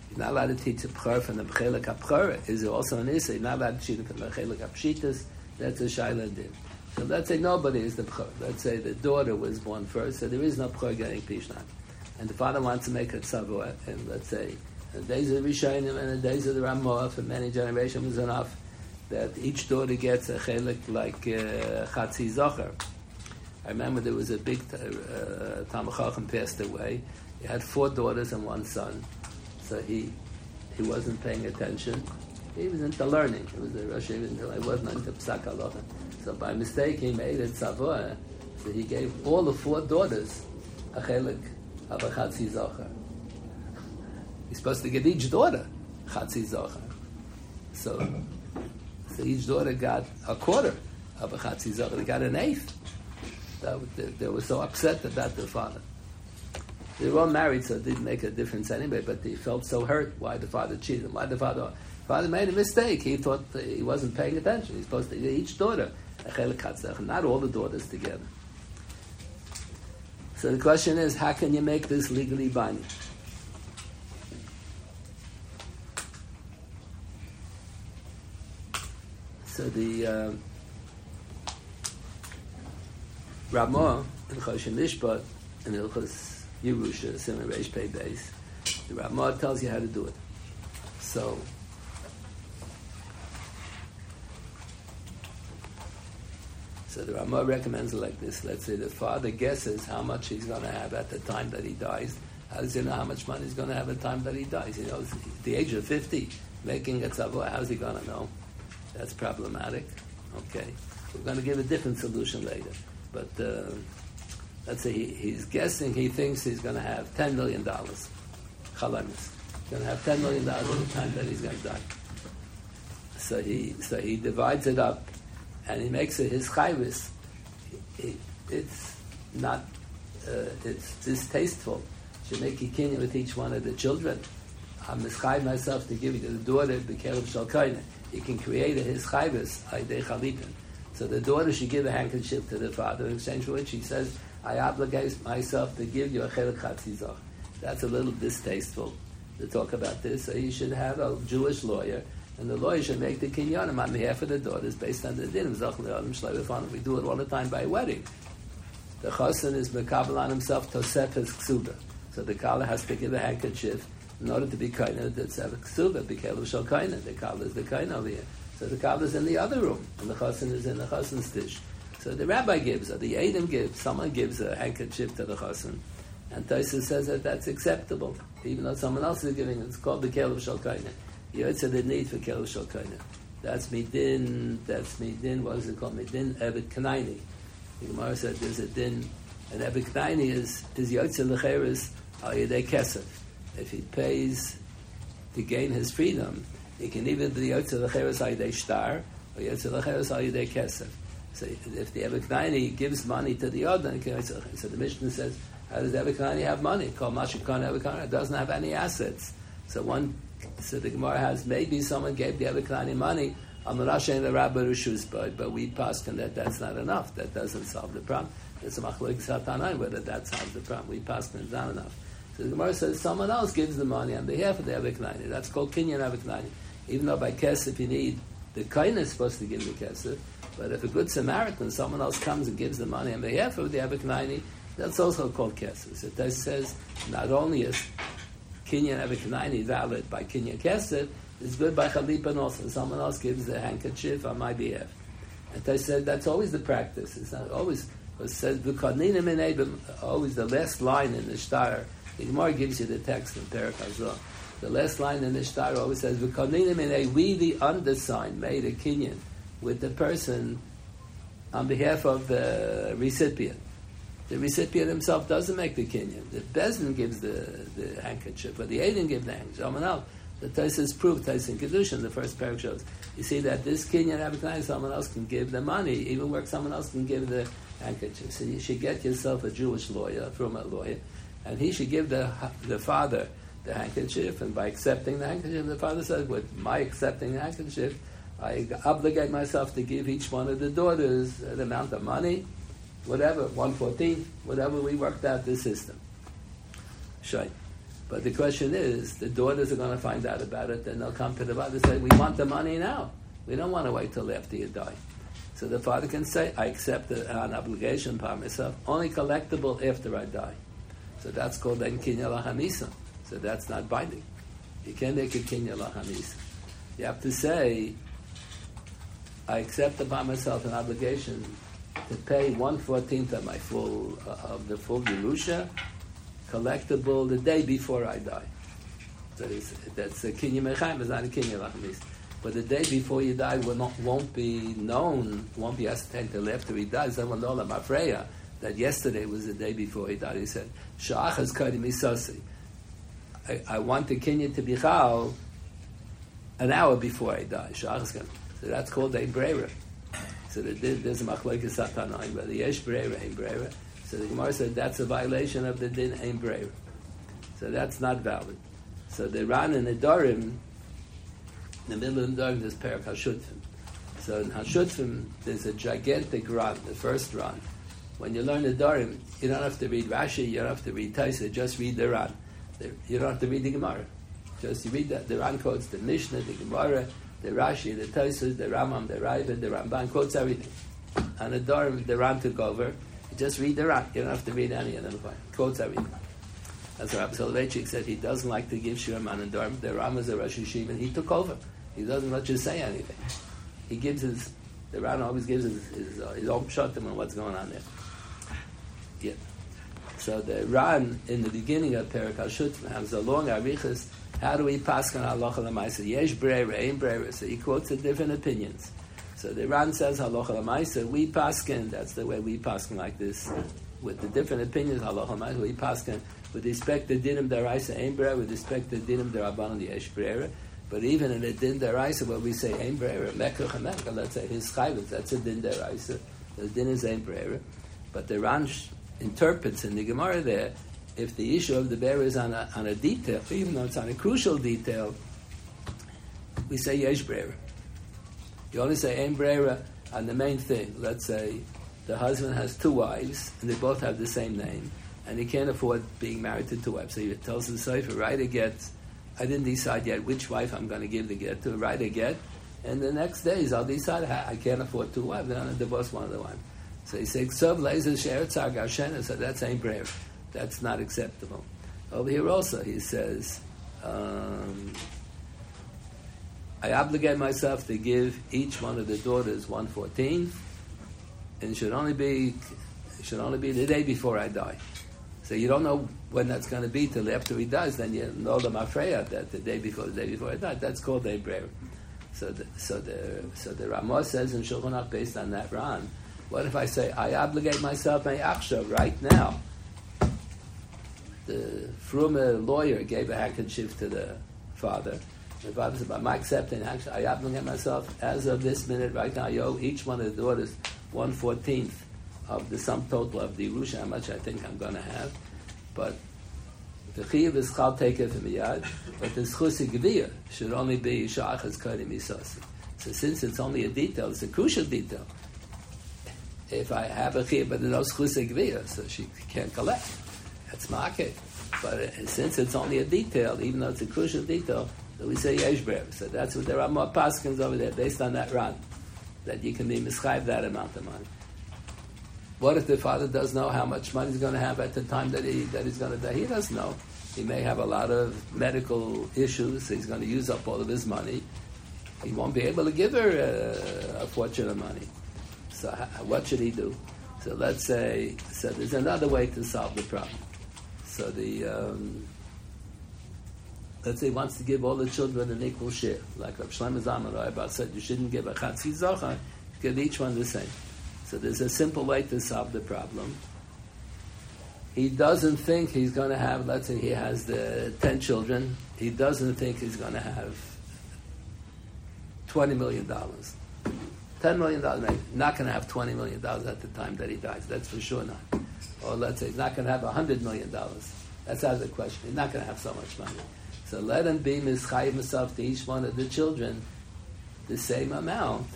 He's not allowed to teach the bchor from the bchelik Is it also an issa? He's not allowed to cheat from the bchelik ha That's a shaila din. So let's say nobody is the bchor. Let's say the daughter was born first, so there is no bchor getting pishnan. And the father wants to make a tzava, and let's say the days of the Rishonim and the days of the Ramah for many generations was enough that each daughter gets a chelik like uh, Chatzi Zocher. I remember there was a big uh, Tamachachim passed away. He had four daughters and one son, so he he wasn't paying attention. He was into learning. He was a Rosh He wasn't into Psak Halacha. So by mistake, he made it Savoy. So he gave all the four daughters a chelik of a Chatzi Zocher. He's supposed to give each daughter Chatzi Zocher. So so each daughter got a quarter of a Chatzi Zocher. They got an eighth. They, they were so upset about their father. They were all married, so it didn't make a difference anyway, but they felt so hurt why the father cheated. Why the father... Father made a mistake. He thought he wasn't paying attention. He's supposed to each daughter not all the daughters together. So the question is, how can you make this legally binding? So the uh, in Choshen Mishpat in Ilchus Yerusha, Simon Reish Pei Beis, the Ramah tells you how to do it. So So the Ramah recommends it like this. Let's say the father guesses how much he's going to have at the time that he dies. How does he know how much money he's going to have at the time that he dies? He knows the age of 50, making a tzavah, how's he going to know? That's problematic. Okay, we're going to give a different solution later. But uh, let's say he, he's guessing he thinks he's going to have ten million dollars. Chalamis, going to have ten million dollars at the time that he's going to die. So he so he divides it up, and he makes it his chayvis. it's not uh, it's distasteful. Should make a kinyan with each one of the children. I'm mischayv myself to give you to the daughter, the Caleb Shalkaina he can create a his chayvus aydei chalipin. So the daughter should give a handkerchief to the father in exchange for which he says, I obligate myself to give you a chelik. That's a little distasteful to talk about this. So you should have a Jewish lawyer, and the lawyer should make the kinyanim on behalf of the daughters based on the din of We do it all the time by wedding. The chassan is mekabel on himself tosefes ksuba. So the kala has to give a handkerchief in order to be kaina, that's a ksuba, be shal kaina. The kala is the kaina here. So the kala is in the other room, and the chassan is in the chassan's dish. So the rabbi gives, or the Adam gives, someone gives a handkerchief to the chassan. And Taisa says that that's acceptable, even though someone else is giving it. It's called the kelev shal kaina. Yotze the need for kelev shal. That's midin, that's midin, what is it called? Midin evet kanaini. The Gemara said there's a din, and evet kanaini is, is yotze lecheres al yedei kesef if he pays to gain his freedom, he can either be Yotze Lecheres Ayidei Shtar or Yotze Lecheres Ayidei Kesef. So if the Ebeknaini gives money to the other, so the Mishnah says, how does the Ebeknaini have money? Called Mashikon Ebeknaini doesn't have any assets. So one, so the Gemara has maybe someone gave the Ebeknaini money Amarasha the Rabbi Rishus, but but we pass that that's not enough. That doesn't solve the problem. It's a machloek satanai whether that solves the problem. We that it's not enough. So the Gemara says someone else gives the money on behalf of the Aviknani. That's called Kinyan Aviknani. Even though by Kesef you need the Kain is supposed to give the Kesef, but if a good Samaritan, someone else comes and gives the money on behalf of the Aviknani, that's also called Kesef. So it says not only is Kinyan Aviknani valid by Kinyan Kesef, it's good by Chalipan also. Someone else gives the handkerchief on my behalf. And I said that's always the practice. It's not always. It says always the last line in the star. The Gemara gives you the text in Perak Hazah. The last line in the star always says we the undersigned made a kinyan with the person on behalf of the recipient. The recipient himself doesn't make the kinyan. The bezin gives the, the handkerchief, but the Aiden gives the handkerchief. Someone else. The Taisus proved Taisin Kedushin, the first parak shows. You see that this Kenyan Abikai, someone else can give the money, even where someone else can give the handkerchief. So you should get yourself a Jewish lawyer, from a lawyer, and he should give the, the father the handkerchief, and by accepting the handkerchief, the father says, with my accepting the handkerchief, I obligate myself to give each one of the daughters an amount of money, whatever, 114, whatever we worked out the system. Sure. But the question is, the daughters are going to find out about it, then they'll come to the father and say, We want the money now. We don't want to wait till after you die. So the father can say, I accept an obligation by myself, only collectible after I die. So that's called then kinya lahamisa. So that's not binding. You can't make a kinya lahamisa. You have to say, I accept upon myself an obligation to pay one fourteenth of my full uh, of the full Yerusha collectible the day before I die. So that's a kinya mechaim, it's not a kinya lachamis. But the day before you die will not, won't be known, won't be ascertained till after he dies. I Someone know Afreya that yesterday was the day before he died. He said, Sha'achas kadim isasi. I want the kinya to be chal an hour before I die. Sha'achas kadim. So that's called a brera. So there's a machlekes satanai, whether yesh brera, ein brera. So the Gemara said that's a violation of the din ein brave. So that's not valid. So the Ran and the Dorim, in the middle of the Dorim, there's Perak HaShutfim. So in HaShutfim, there's a gigantic Ran, the first Ran. When you learn the Dorim, you don't have to read Rashi, you don't have to read Taisa, just read the Ran. You don't have to read the Gemara. Just you read that. The Ran quotes the Mishnah, the Gemara, the Rashi, the Taisa, the Ramam, the Raiva, the Ramban, quotes everything. And the Dorim, the Ran took over, just read the Ran. You don't have to read any of them. Quotes everything. As Rabbi Soloveitchik said, he doesn't like to give Shirman and Dharm. The Ram is a Rosh Yeshiva, and he took over. He doesn't let you say anything. He gives his, the Ran always gives his, his, uh, his own shot on what's going on there. Yeah. So the Ran, in the beginning of Perak HaShut, has a long arichas, how do we pass on halacha l'maisa? Yesh breira, ain breira. So he quotes the different opinions. So the Ran says halacha l'maisa. We paskin. That's the way we paskin like this, with the different opinions halacha l'maisa. We paskin with respect to dinim deraisa ein with respect to dinim derabanan the esh But even in the din deraisa, where we say ein brera, mekach let's say his chayvus, that's a din deraisa. The din is ein But the Ran interprets in the Gemara there, if the issue of the bear is on a, on a detail, even though it's on a crucial detail, we say yesh brera. You only say ein brera on the main thing. Let's say the husband has two wives and they both have the same name, and he can't afford being married to two wives. So he tells the Sefer, write a get. I didn't decide yet which wife I'm going to give the get to. Write a get, and the next days I'll decide I can't afford two wives. Then to divorce one of the wives. So he says, "Sub laser share So that's ein brera. That's not acceptable. Over here also he says. Um, I obligate myself to give each one of the daughters one fourteenth, and it should only be should only be the day before I die. So you don't know when that's going to be till after he dies. Then you know the mafreya that the day before the day before I die. That's called a prayer. So the, so the so the Ramah says in Shulchan Aruch based on that Ran. What if I say I obligate myself my aksha right now? The Frume lawyer gave a handkerchief to the father if I was about my accepting, actually, I obligate myself as of this minute right now. I owe each one of the daughters one fourteenth of the sum total of the Yerusha, how much I think I'm going to have. But the chiv is chal take it from yad, but the schusi gviyah should only be shachas kodim isasi. So since it's only a detail, it's a crucial detail. If I have a chiyuv, but there's no schlusik so she can't collect. That's market. But uh, since it's only a detail, even though it's a crucial detail, we say yesh So that's what there are more paskins over there based on that run, that you can be mischive that amount of money. What if the father does know how much money he's going to have at the time that he that he's going to die? He doesn't know. He may have a lot of medical issues. He's going to use up all of his money. He won't be able to give her a, a fortune of money. So what should he do? So let's say, so there's another way to solve the problem. So the, um, let's say he wants to give all the children an equal share. Like Rav Shlomo Zalman said, you shouldn't give a chatzi zocha, give each one the same. So there's a simple way to solve the problem. He doesn't think he's going to have, let's say he has the 10 children, he doesn't think he's going to have $20 million. $10 million, not going to have $20 million at the time that he dies. That's for sure not. Or let's say he's not going to have $100 million. That's out of the question. He's not going to have so much money. So let him be mischayim himself to each one of the children the same amount.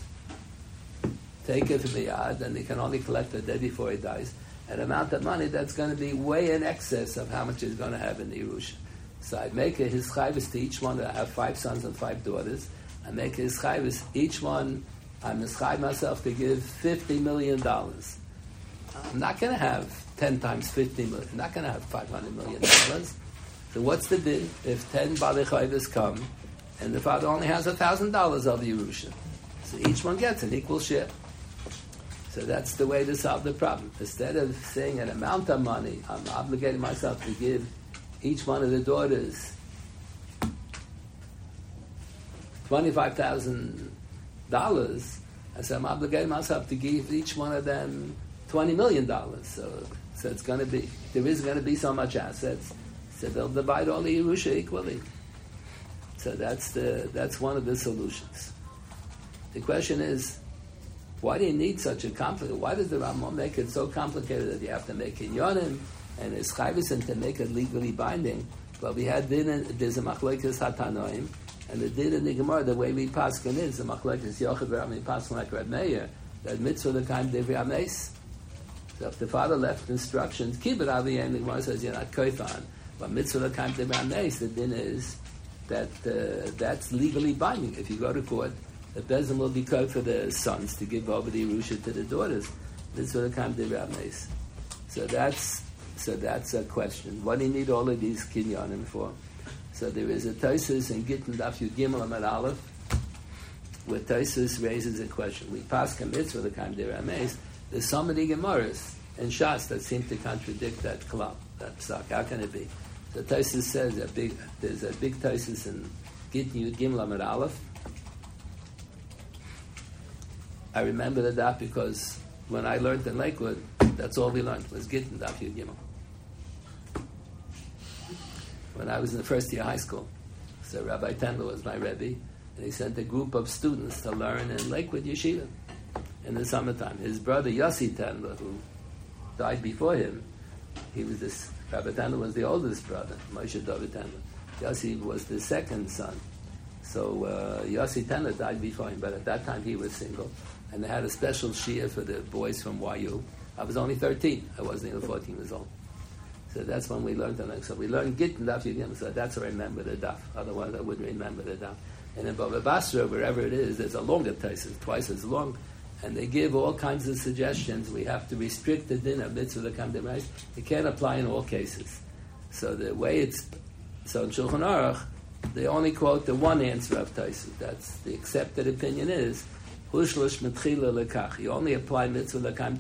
Take it from the yard, and he can only collect the day before he dies. An amount of money that's going to be way in excess of how much he's going to have in the Yerusha. So I make it his chayvus to each one. I have five sons and five daughters. I make his chayvus each one I'm myself to give $50 million. I'm not going to have 10 times 50 million. I'm not going to have $500 million. So what's the din if 10 Balei come and the father only has $1,000 of the Yerusha? So each one gets an equal share. So that's the way to solve the problem. Instead of saying an amount of money, I'm obligating myself to give each one of the daughters twenty-five thousand dollars, I said I'm obligating myself to give each one of them twenty million dollars. So, so it's going to be there is going to be so much assets. So they'll divide all the Yerusha equally. So that's the that's one of the solutions. The question is, why do you need such a complicated? Why does the Rambam make it so complicated that you have to make it yonim and it's chayvison to make it legally binding? But we had din there's a machlekes hatanoim and the din in the Gemara, the way we paskin is, the machlekes yochid v'rami paskin like Reb Meir, that mitzvah the kind of ames. So if the father left instructions, keep it avi, and the Gemara says you're not koifan. But mitzvah the kind of ames, the din is that uh, that's legally binding. If you go to court, the bezim will be called for the sons to give over the Yerusha to the daughters. Mitzvah the kind of ames. So that's so that's a question. What do you need all of these kinyanim for? So there is a Tosis in Gittin Daf Gimel Amad Aleph, where Tosis raises a question. We pass mitzvah the Kaim Der Ames. There's so many Gemaras and Shas that seem to contradict that klal, that psak. How can it be? The Tosis says that big, there's a big Tosis in Gittin Yud Gimel Amad Aleph. I remember that because when I learned in Lakewood, that's all we learned was Gittin Daf Yud Gimel when I was in the first year of high school. So Rabbi Tendler was my Rebbe, and he sent a group of students to learn in Lakewood Yeshiva in the summertime. His brother Yossi Tendler, who died before him, he was this. Rabbi Tendler was the oldest brother, Moshe David Tendler. Yossi was the second son. So uh, Yossi Tendler died before him, but at that time he was single, and they had a special shia for the boys from YU. I was only 13. I wasn't even 14 years old. So that's when we learned the next. So we learned Gittin Daf Yud So that's where I remember the Daf. Otherwise, I wouldn't remember the Daf. And in Bava Basra, wherever it is, there's a longer Taisis, twice as long. And they give all kinds of suggestions. We have to restrict the din of mitzvah the kam rice. It can't apply in all cases. So the way it's so in Shulchan Aruch, they only quote the one answer of Taisis. That's the accepted opinion is hushlish mitchila lekach. You only apply mitzvah the kam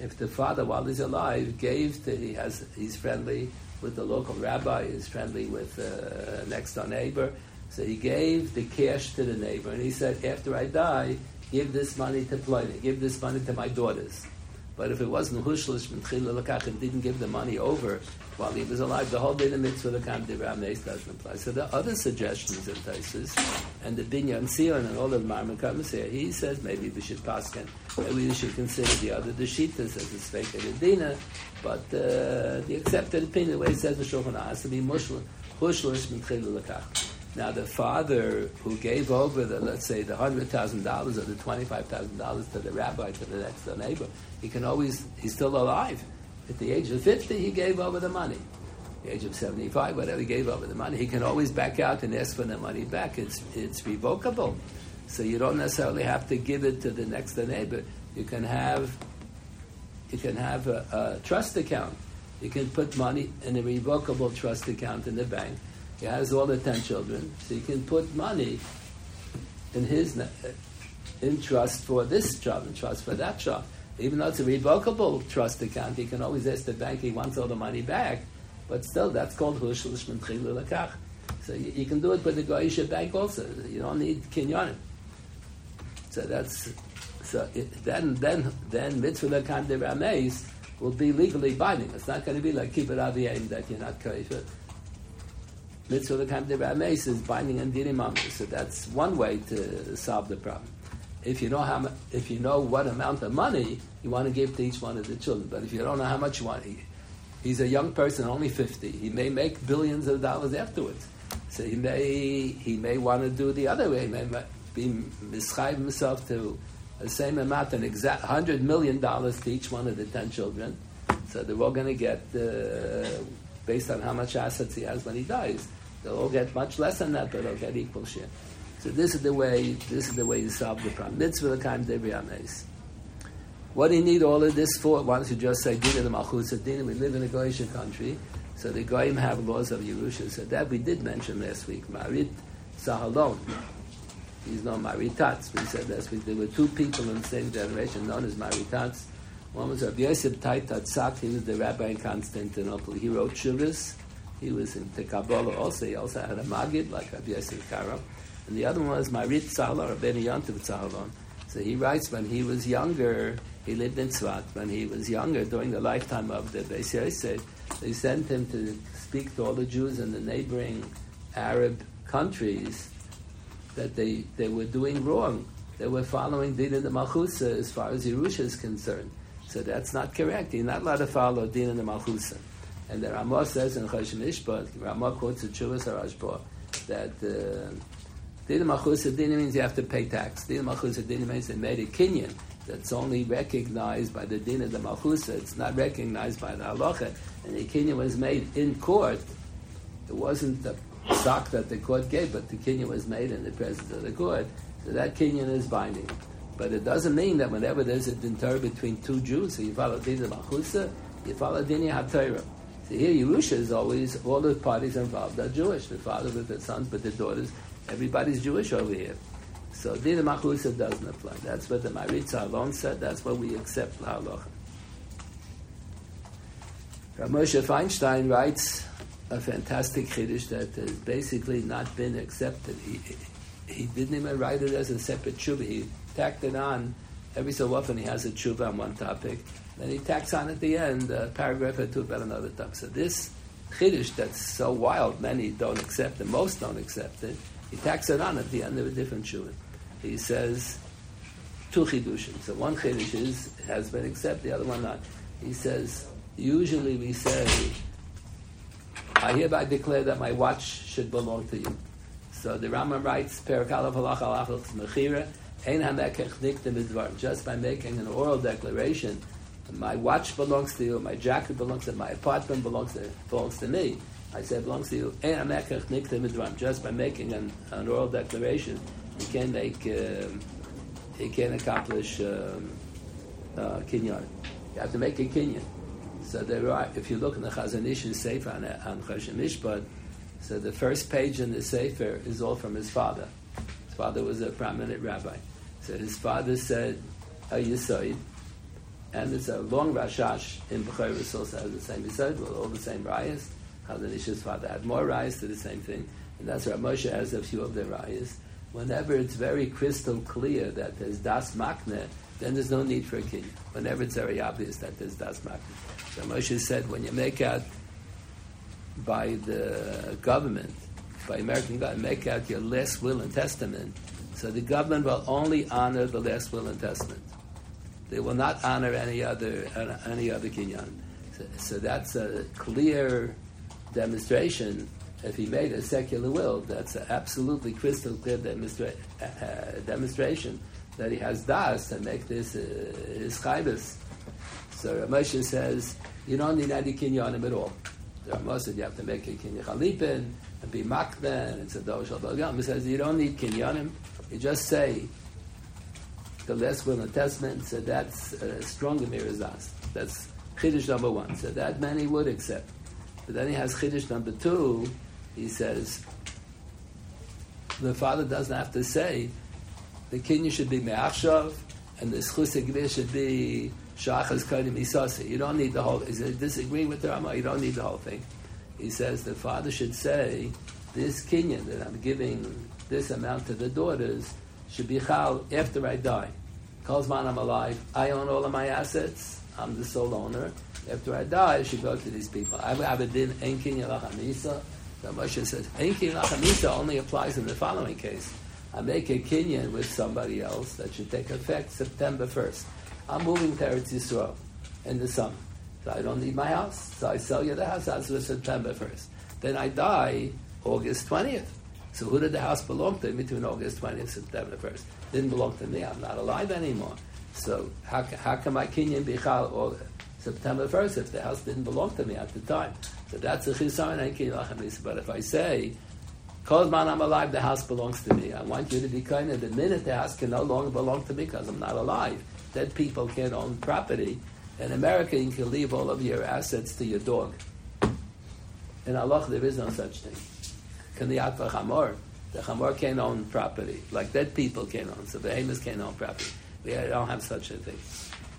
if the father, while he's alive, gave to, he has, he's friendly with the local rabbi, he's friendly with uh, next door neighbor, so he gave the cash to the neighbor, and he said, after I die, give this money to Ploini, give this money to my daughters. But if it wasn't hushlish mitchila lakach and didn't give the money over while he was alive, the whole din of mitzvah the kam doesn't apply. So are other suggestions in Taisus, and the Binyan Tzion and all the Marmon comes here. He says maybe we should paskin, maybe we should consider the other the Shitas as a Dina, but uh, the accepted opinion, the way it says the Shulchan has to be hushlish mitchila lakach. Now the father who gave over the, let's say, the hundred thousand dollars or the twenty-five thousand dollars to the rabbi to the next door neighbor, he can always he's still alive. At the age of fifty, he gave over the money. At the age of seventy-five, whatever he gave over the money, he can always back out and ask for the money back. It's it's revocable, so you don't necessarily have to give it to the next door neighbor. You can have you can have a, a trust account. You can put money in a revocable trust account in the bank he has all the ten children, so he can put money in his in trust for this job and trust for that job. Even though it's a revocable trust account, he can always ask the bank he wants all the money back. But still, that's called hushlish lakach. So you, you, can do it with the Goisha bank also. You don't need kinyanim. So that's so it, then then then mitzvah lekam de will be legally binding. It's not going to be like keep it aviyim that you're not kosher mitzvah the kind of is binding on dinim So that's one way to solve the problem. If you know how, if you know what amount of money you want to give to each one of the children, but if you don't know how much you want, he, he's a young person, only fifty. He may make billions of dollars afterwards. So he may he may want to do the other way. He may be mischive himself to the same amount, an exact hundred million dollars to each one of the ten children. So they're all going to get, uh, based on how much assets he has when he dies. They'll all get much less than that, but they'll get equal share. So this is the way. This is the way you solve the problem. Mitzvah kaim debriyames. What do you need all of this for? Why don't you just say Dina the Malchus Dina? We live in a Goyish country, so the Goyim have laws of Yerusha. So that we did mention last week. Marit Sahalon. He's known Maritatz. We said last week there were two people in the same generation known as Maritatz. One was Rabbi Yosef Taitat He was the rabbi in Constantinople. He wrote Shuras he was in the Kabbalah also. He also had a Magid, like Rabbi Yosef Karo. And the other one was Marit Tzahla, or Ben Yontiv Tzahalon. So he writes when he was younger, he lived in Tzvat, when he was younger, during the lifetime of the Beis Yosef, they sent him to speak to all the Jews in the neighboring Arab countries that they, they were doing wrong. They were following Din in the Malchusa as far as Yerusha is concerned. So that's not correct. You're not allowed to follow Din in the Malchusa. And the Ramah says in Choshen Mishpat, Ramah quotes the Chuvas Harashba, that uh, Dina Machus Adina means you have to pay tax. Dina Machus Adina means they made a kinyan that's only recognized by the Dina the Machusa. It's not recognized by the Halacha. And the kinyan was made in court. It wasn't the stock that the court gave, but the kinyan was made in the presence of the court. So that kinyan is binding. But it doesn't mean that whenever there's a dinner between two Jews, so you follow Dina Machusa, you follow Dina HaTorah. So here Yerusha is always, all the parties involved are Jewish. The father with the sons, but the daughters, everybody's Jewish over here. So Dina Machusa doesn't apply. That's what the Maritza alone said. That's what we accept La Halacha. Moshe Feinstein writes a fantastic chiddush that has basically not been accepted. He, he didn't even write it as a separate tshuva. He tacked it on. Every so often he has a tshuva on one topic. Then he tacks on at the end a paragraph or two about another topic. So this chiddush that's so wild, many don't accept it, most don't accept it. He tacks it on at the end of a different shuvah. He says two chidushim. So one chiddush is has been accepted, the other one not. He says usually we say, I hereby declare that my watch should belong to you. So the Rambam writes, Perakalav halach halach mechira, ein just by making an oral declaration my watch belongs to you, my jacket belongs to you, my apartment belongs to, belongs to me. I say it belongs to you. Just by making an, an oral declaration, you can make, uh, you can accomplish um, uh, kinyan. You have to make a kinyan. So there are, if you look in the Chazon Ish's Sefer on, on Choshen Mishpat, so the first page in the Sefer is all from his father. His father was a prominent rabbi. So his father said, Yisoid, and it's a long Rashash in Bechoros also has the same Yisod, with all the same rayas. Chazon Ish's father had more rayas to the same thing, and that's why Moshe has a few of the rayas. Whenever it's very crystal clear that there's das makne, then there's no need for a kinyan. Whenever it's very obvious that there's das makne. So Moshe said, when you make out by the government, by American government, make out your last will and testament, so the government will only honor the last will and testament. They will not honor any other any other kinyan. So, so that's a clear demonstration if he made a secular will, that's an absolutely crystal clear demonstra- uh, uh, demonstration that he has das to make this uh, his chayvus. So Ramosha says you don't need any kinyanim at all. The Ramosha said you have to make a kinyah chalipin and be makben and tzadol shal balgam. He says you don't need kinyanim. You just say the last will the testament. So that's uh, a stronger mirazas. That's chiddush number one. So that many would accept. But then he has chiddush number two. He says the father doesn't have to say the kinyan should be me'achshav and the schus should be shachas kodim isase. You don't need the whole. Is it disagree with the Rama? You don't need the whole thing. He says the father should say this kinyan that I'm giving this amount to the daughters should be chal after I die. Calls I'm alive. I own all of my assets. I'm the sole owner. After I die, I should go to these people. I have a din kinyan lachamisa. The Moshe says ein kinyan lachamisa only applies in the following case. I make a kinyan with somebody else that should take effect September 1st. I'm moving to Eretz Yisrael in the summer. So I don't need my house. So I sell you the house as of September 1st. Then I die August 20th. So who did the house belong to between August 20th and September 1st? Didn't belong to me. I'm not alive anymore. So how, how can my kinyan be chal or September 1st if the house didn't belong to me at the time? So that's a chisaron and kinyan But if I say, Kol man I'm alive, the house belongs to me. I want you to be kind of the minute the house can no longer belong to me because I'm not alive. Dead people can't own property. In America, you can leave all of your assets to your dog. In Allah, there is no such thing. Kaniyat v'chamor. The chamor can't own property, like dead people can't own. So the Amos can't own property. We don't have such a thing.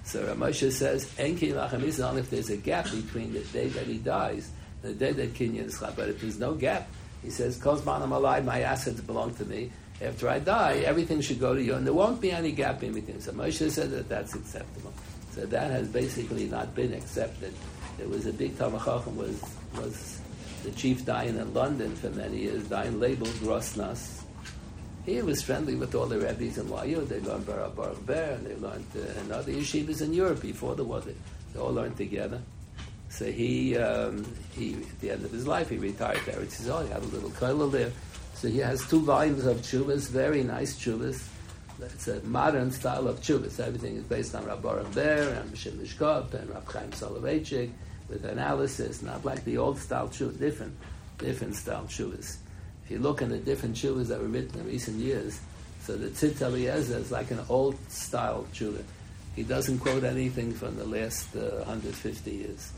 So Ramosha says, Enki lachamisa, only if there's a gap between the day that he dies and the day that Kinyan is But if there's no gap, he says, Kozman, I'm alive, my assets belong to me. After I die, everything should go to you, and there won't be any gap in between. So Moshe said that that's acceptable. So that has basically not been accepted. There was a big Tamachachim was was the chief Dayan in London for many years, Dayan Leibel Grossnass. He was friendly with all the rabbis in Wayu. They learned Baruch Baruch Ber, and they learned uh, in other yeshivas in Europe before the war. They, they all learned together. So he, um, he, at the end of his life, he retired there. Eretz Yisrael. He had a little kollel there. So he has two volumes of chuvas, very nice chuvas. It's a modern style of chuvas. Everything is based on Rabbi Baruch Ber and Mishim Mishkop and Rab Chaim Soloveitchik with analysis, not like the old style chuvas, different, different style chuvas. If you look at the different chuvas that were written in recent years, so the Tzitz Eliezer is like an old style chuva. He doesn't quote anything from the last uh, 150 years.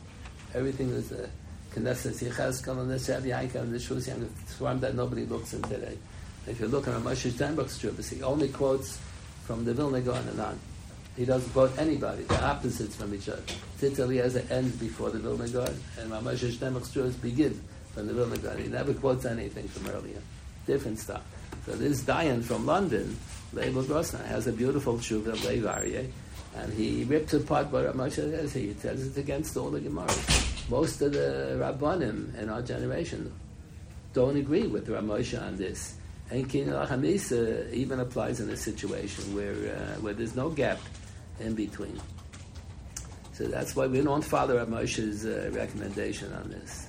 Everything is a Knesset Yechezkel and the Shev Yankov and the Shus Yankov, swarm that nobody looks in today. If you look at Moshe Sternbuch's chuvas, he only quotes from the Vilna Gaon and on. He doesn't quote anybody. The opposites from each other. Tzitz Eliezer ends before the Vilna Gaon, and Moshe Sternbuch's chuvas begin from the Vilna Gaon. He never quotes anything from earlier. Different stuff. So this Dayan from London, Leibel Grossnass, has a beautiful tshuva, Lev Aryeh, and he rips apart what Moshe says. He says it's against all the Gemara. Most of the Rabbanim in our generation don't agree with Ramosha on this. And Kinyan Hamisa even applies in a situation where, uh, where there's no gap in between. So that's why we don't follow Ramosha's uh, recommendation on this.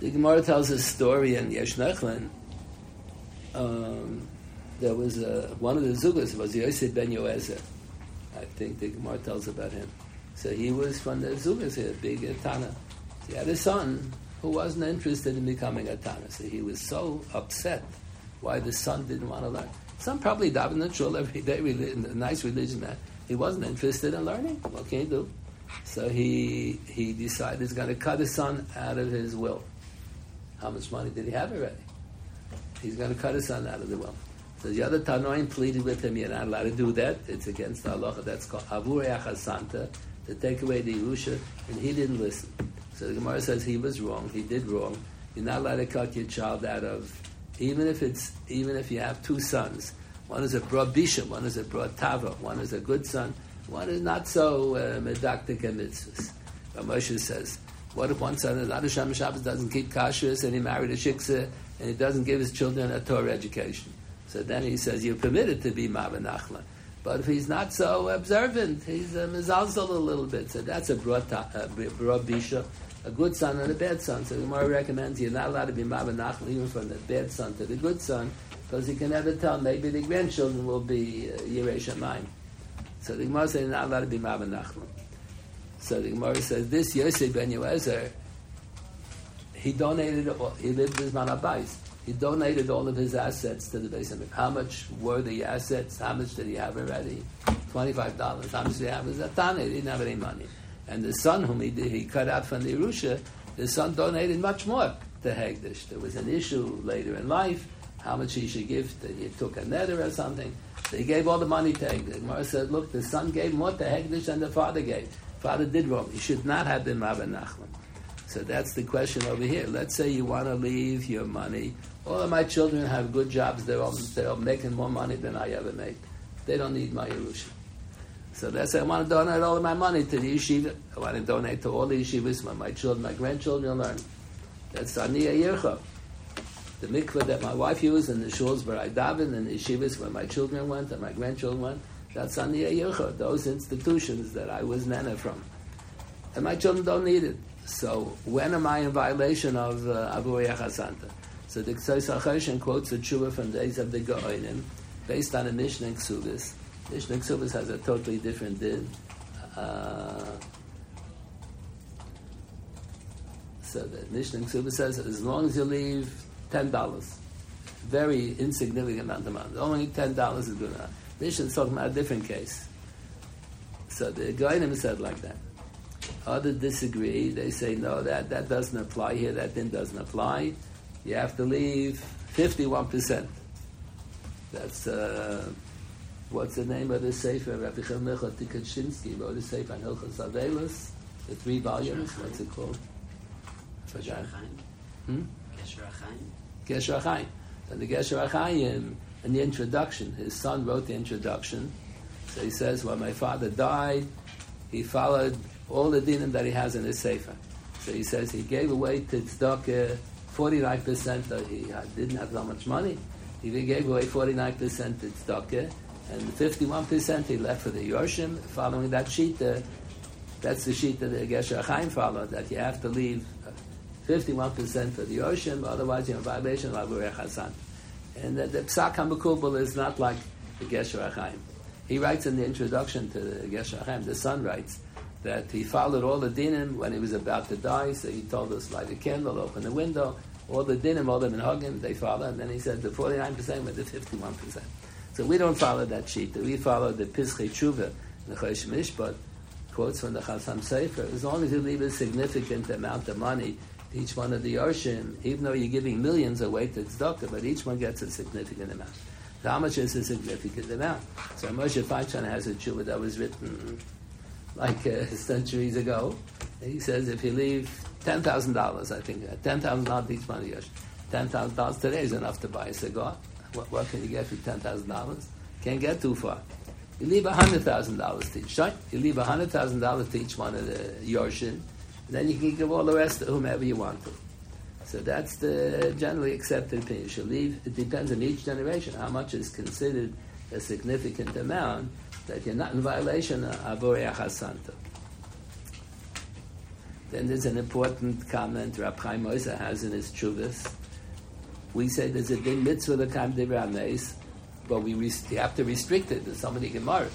The Gemara tells a story in Yesh Nechlin. Um, there was a, one of the Zugas was Yosef ben Yoezer. I think the Gemara tells about him. So he was from the Zugas, a big Tana. He had a son who wasn't interested in becoming a Tana. So he was so upset why the son didn't want to learn. Some probably davened in shul every day, a nice religion man. He wasn't interested in learning. What can he do? So he he decided he's going to cut his son out of his will. How much money did he have already? He's going to cut his son out of the will. So the other Tanoim pleaded with him, you're not allowed to do that. It's against the halacha. That's called Avur Santa, to take away the Yerusha, and he didn't listen. So the Gemara says he was wrong, he did wrong. You're not allowed to cut your child out of, even if it's, even if you have two sons. One is a broad bisham, one is a broad tava, one is a good son, one is not so uh, and mitzvahs. Moshe says, what if one son is not a Shabbos, doesn't keep kashrus, and he married a shiksa, and he doesn't give his children a Torah education? So then he says, you're permitted to be Mavanachla. But if he's not so observant, he's a mizalzel a little bit. So that's a broad, a broad bisha, a good son and a bad son. So the Gemara recommends you're not allowed to be mabanach even from the bad son to the good son, because you can never tell. Maybe the grandchildren will be uh, Shamayim. So the Gemara says you're not allowed to be mabanach. So the Gemara says this Yosef ben Yoezer, he donated, he lived his manabais. He donated all of his assets to the base of How much were the assets? How much did he have already? Twenty-five dollars. How much did he have? It was a tane. He didn't have any money. And the son whom he did, he cut out from the Yerusha, the son donated much more to Hegdish. There was an issue later in life, how much he should give. That he took a nether or something. So he gave all the money to Hegdish. Mara said, look, the son gave more to Hegdish than the father gave. Father did wrong. He should not have been Rabbi Nachman. So that's the question over here. Let's say you want to leave your money. All of my children have good jobs. They're all, they're all making more money than I ever made. They don't need my Yerusha. So say I want to donate all of my money to the yeshiva. I want to donate to all the yeshivas my, my children, my grandchildren learn. That's Aniya Yercha. The mikveh that my wife used and the shuls where I daven and the yeshivas where my children went and my grandchildren went. That's Aniya Yercha. Those institutions that I was nana from. And my children don't need it. So when am I in violation of uh, Abu Yachasanta? So the Ksais HaChoshen quotes a tshuva from days of the Go'onim, based on a Mishnah in Ksubis. Mishnah Ksubis has a totally different din. Uh, so the Mishnah in Ksubis says as long as you leave ten dollars, very insignificant amount of money, only ten dollars is good enough. Mishnah is talking about a different case. So the Go'onim said like that. Others disagree. They say, no, that, that doesn't apply here. That din doesn't apply. You have to leave 51%. That's, uh, what's the name of the Sefer? Rabbi Chilmicha Tikachinsky wrote a Sefer on Hilchas Avelis, the three volumes. What's it called? Gesher Hmm? Achaim. Gesher HaChaim. And the Gesher HaChaim, in the introduction, his son wrote the introduction. So he says, when my father died, he followed all the dinim that he has in his sefer. So he says he gave away to tzedakah 49% that he didn't have that much money. He gave away 49% to tzedakah, and 51% he left for the Yorshim, following that sheet. Uh, that's the sheet that the Gesher Chaim followed, that you have to leave 51% for the Yorshim, otherwise you're in violation of Abu Hassan. And the, the Psak HaMekubal is not like the Gesher Chaim. He writes in the introduction to the Gesher Chaim, the son writes, that he followed all the dinim when he was about to die. So he told us light a candle, open the window, all the dinim, all the minhagim, they follow. And then he said the forty nine percent with the fifty one percent. So we don't follow that sheet. We follow the Pischei Tshuva, the Chosh Mishpat, quotes from the Chasam Sofer. As long as you leave a significant amount of money to each one of the Yoshim, even though you're giving millions away to tzedakah, but each one gets a significant amount. How much is a significant amount? So Moshe Feinstein has a tshuva that was written like uh, centuries ago. He says if you leave ten thousand dollars, I think ten thousand dollars each money, ten thousand dollars today is enough to buy a cigar. What, what can you get for ten thousand dollars? Can't get too far. You leave hundred thousand dollars to each. Right? You leave hundred thousand dollars to each one of the Yorshin, then you can give all the rest to whomever you want to. So that's the generally accepted opinion. You should leave. It depends on each generation how much is considered a significant amount that you're not in violation of Santo. Then there's an important comment Rab Chaim Moisa has in his Chuvas. We say there's a din mitzvah the kam meis, but we res- you have to restrict it to so many gemaras.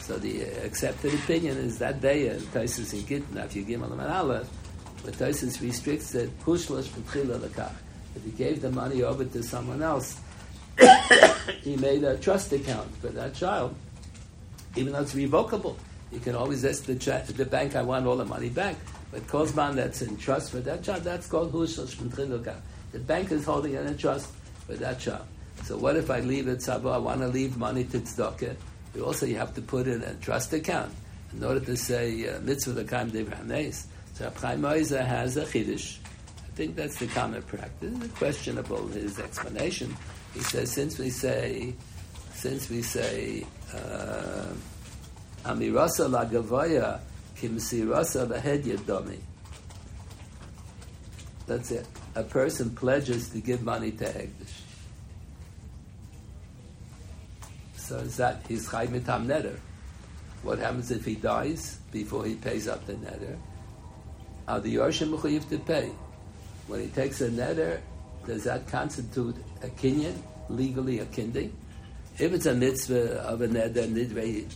So the accepted opinion is that day in Taisus in Gittin, if you give them an aleph, but Taisus restricts it, pushlosh b'tchila lekach. If he gave the money over to someone else, he made a trust account for that child even though it's revocable. You can always ask the, ch- the bank, I want all the money back. But Kozban that's in trust for that child, that's called Hushal Shmintchiluka. The bank is holding it in trust for that child. So what if I leave it, Sabo, I want to leave money to Tzedakah. Also, you have to put in a trust account in order to say uh, mitzvah lekam devranes. So Chaim has a chiddush. I think that's the common practice. It's questionable his explanation. He says since we say, since we say uh, Amirasa la gavaya kimsirasa lahed yadami. That's it. A person pledges to give money to Hegdish. So is that he's chai mitam neder? What happens if he dies before he pays up the neder? Are the Yorshim mechuyev to pay? When he takes a neder, does that constitute a kinyan, legally a kindi? If it's a mitzvah of a neder, nidrei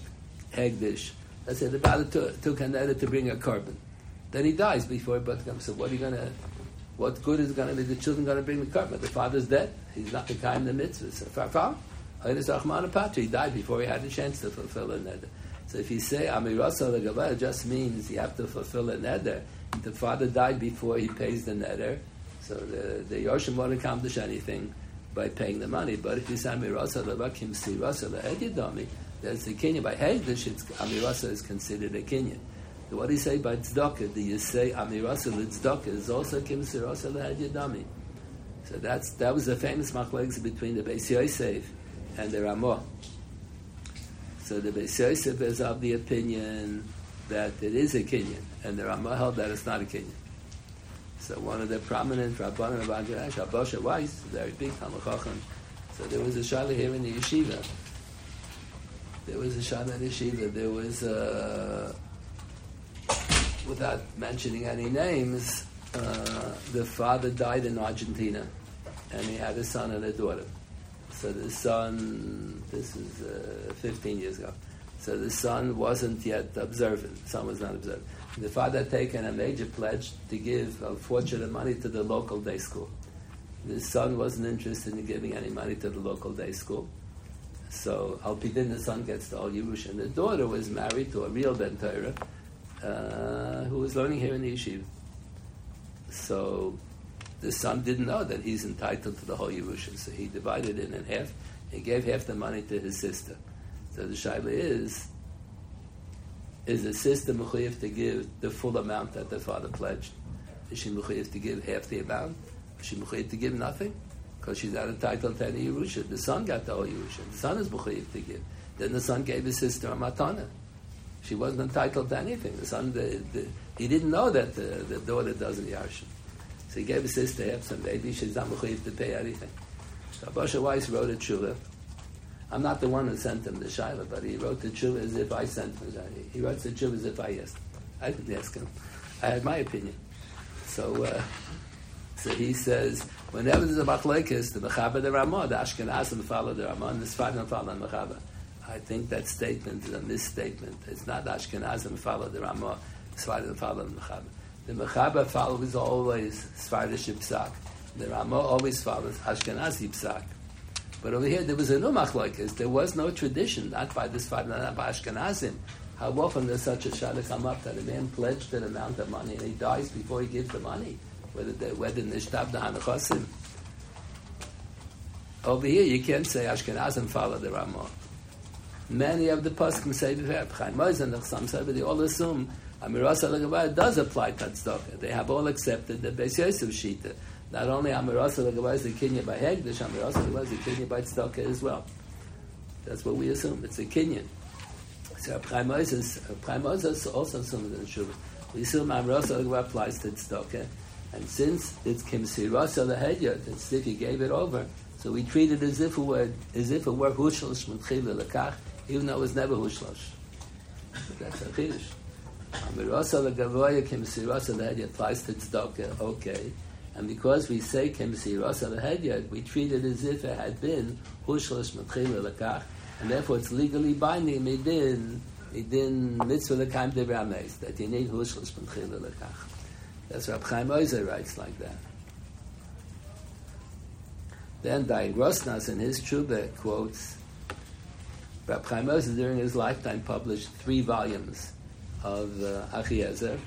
hegdish, let's say the father took, took a neder to bring a carbon, then he dies before he comes. So what are you going to, what good is going to be the children going to bring the carbon? The father's dead. He's not the kind of the mitzvah. So far, he died before he had a chance to fulfill a neder. So if you say Amirasa Legavah, it just means you have to fulfill a neder. The father died before he pays the neder, so the, the Yoshim won't accomplish anything by paying the money. But if you say Amirasa Legavah, Kim Sirasa Lehedidami, that's the Kenyan. By Hegdish, Amirasa is considered a Kenyan. What do you say by tzedakah? Do you say amirasa l'tzedakah is also kim sirasa l'had So that's that was the famous machlekes between the Beis Yosef and the Ramah. So the Beis Yosef is of the opinion that it is a Kenyan, and the Ramah held that it's not a Kenyan. So one of the prominent Rabbanim of Andrash, Abosha Weiss, very big Talmud So there was a Shaila here in the yeshiva. There was a the yeshiva. There was a without mentioning any names, uh, the father died in Argentina, and he had a son and a daughter. So the son, this is uh, 15 years ago. So the son wasn't yet observant. Son was not observant. The father had taken a major pledge to give a fortune of money to the local day school. The son wasn't interested in giving any money to the local day school. So Alpidin, the son gets the Al Yerush, and the daughter was married to a real Ben Torah, uh, who was learning here in the yeshiva. So the son didn't know that he's entitled to the whole Yerusha, so he divided it in half. and gave half the money to his sister. So the shaila is, is the sister mechuyev to give the full amount that the father pledged? Is she mechuyev to give half the amount? Is she mechuyev to give nothing? Because she's not entitled to any Yerusha. The son got the whole Yerusha. The son is mechuyev to give. Then the son gave his sister a matana. She wasn't entitled to anything. The son, the, the, he didn't know that the, the daughter doesn't Yarshim. So he gave his sister half some maybe she's not mechuyev to pay anything. So Abasha Weiss wrote a tshuva. I'm not the one who sent him the shaila, but he wrote the tshuva as if I sent him. He wrote the tshuva as if I asked. I didn't ask him. I had my opinion. So, uh, so he says, whenever there's a machlekes, the mechaber the Ramah, the Ashkenazim follow the Ramah, and the Sfardim follow the mechaber. I think that statement is a misstatement. It's not Ashkenazim follow the Ramah, Sfardim follow the mechaber. The mechaber follows always Sfardish Psak. The Ramah always follows Ashkenazi Psak. But over here, there was a no machlokes. There was no tradition, not by this Sfardim, not by Ashkenazim. How often does such a shayla come up that a man pledged an amount of money and he dies before he gives the money? Whether the whether nishtab the hanachosim. Over here, you can't say Ashkenazim follow the Ramah. Many of the poskim say some say, but they all assume Amirasa Legavah does apply tzedakah. They have all accepted the Beis Yosef Shita. Not only Amirasa Legavah is a kinyan by Hegdish, Amirasa Legavah is a kinyan by tzedakah as well. That's what we assume. It's a kinyan. So Chaim Oizer also assumes in Shuvah. We assume Amirasa Legavah applies to tzedakah. And since it's Kimsirasa Lehedyot, it's if he gave it over, so we treat it as if it were as if it were Hushlish Metchila Lekach, even though it was never Hushlosh. That's a Chiddush. Amirasa legavoya kemsirasa lehedya applies to tzedakah, okay. And because we say kemsirasa lehedya, we treat it as if it had been hushlish metchila lekach, and therefore it's legally binding midin, midin mitzvah lekaim de that you need hushlish metchila lekach. That's what Chaim Oizer writes like that. Then Dayan Grossnass in his Chubah quotes, Rab Chaim Oizer during his lifetime published three volumes of uh, Achiezer.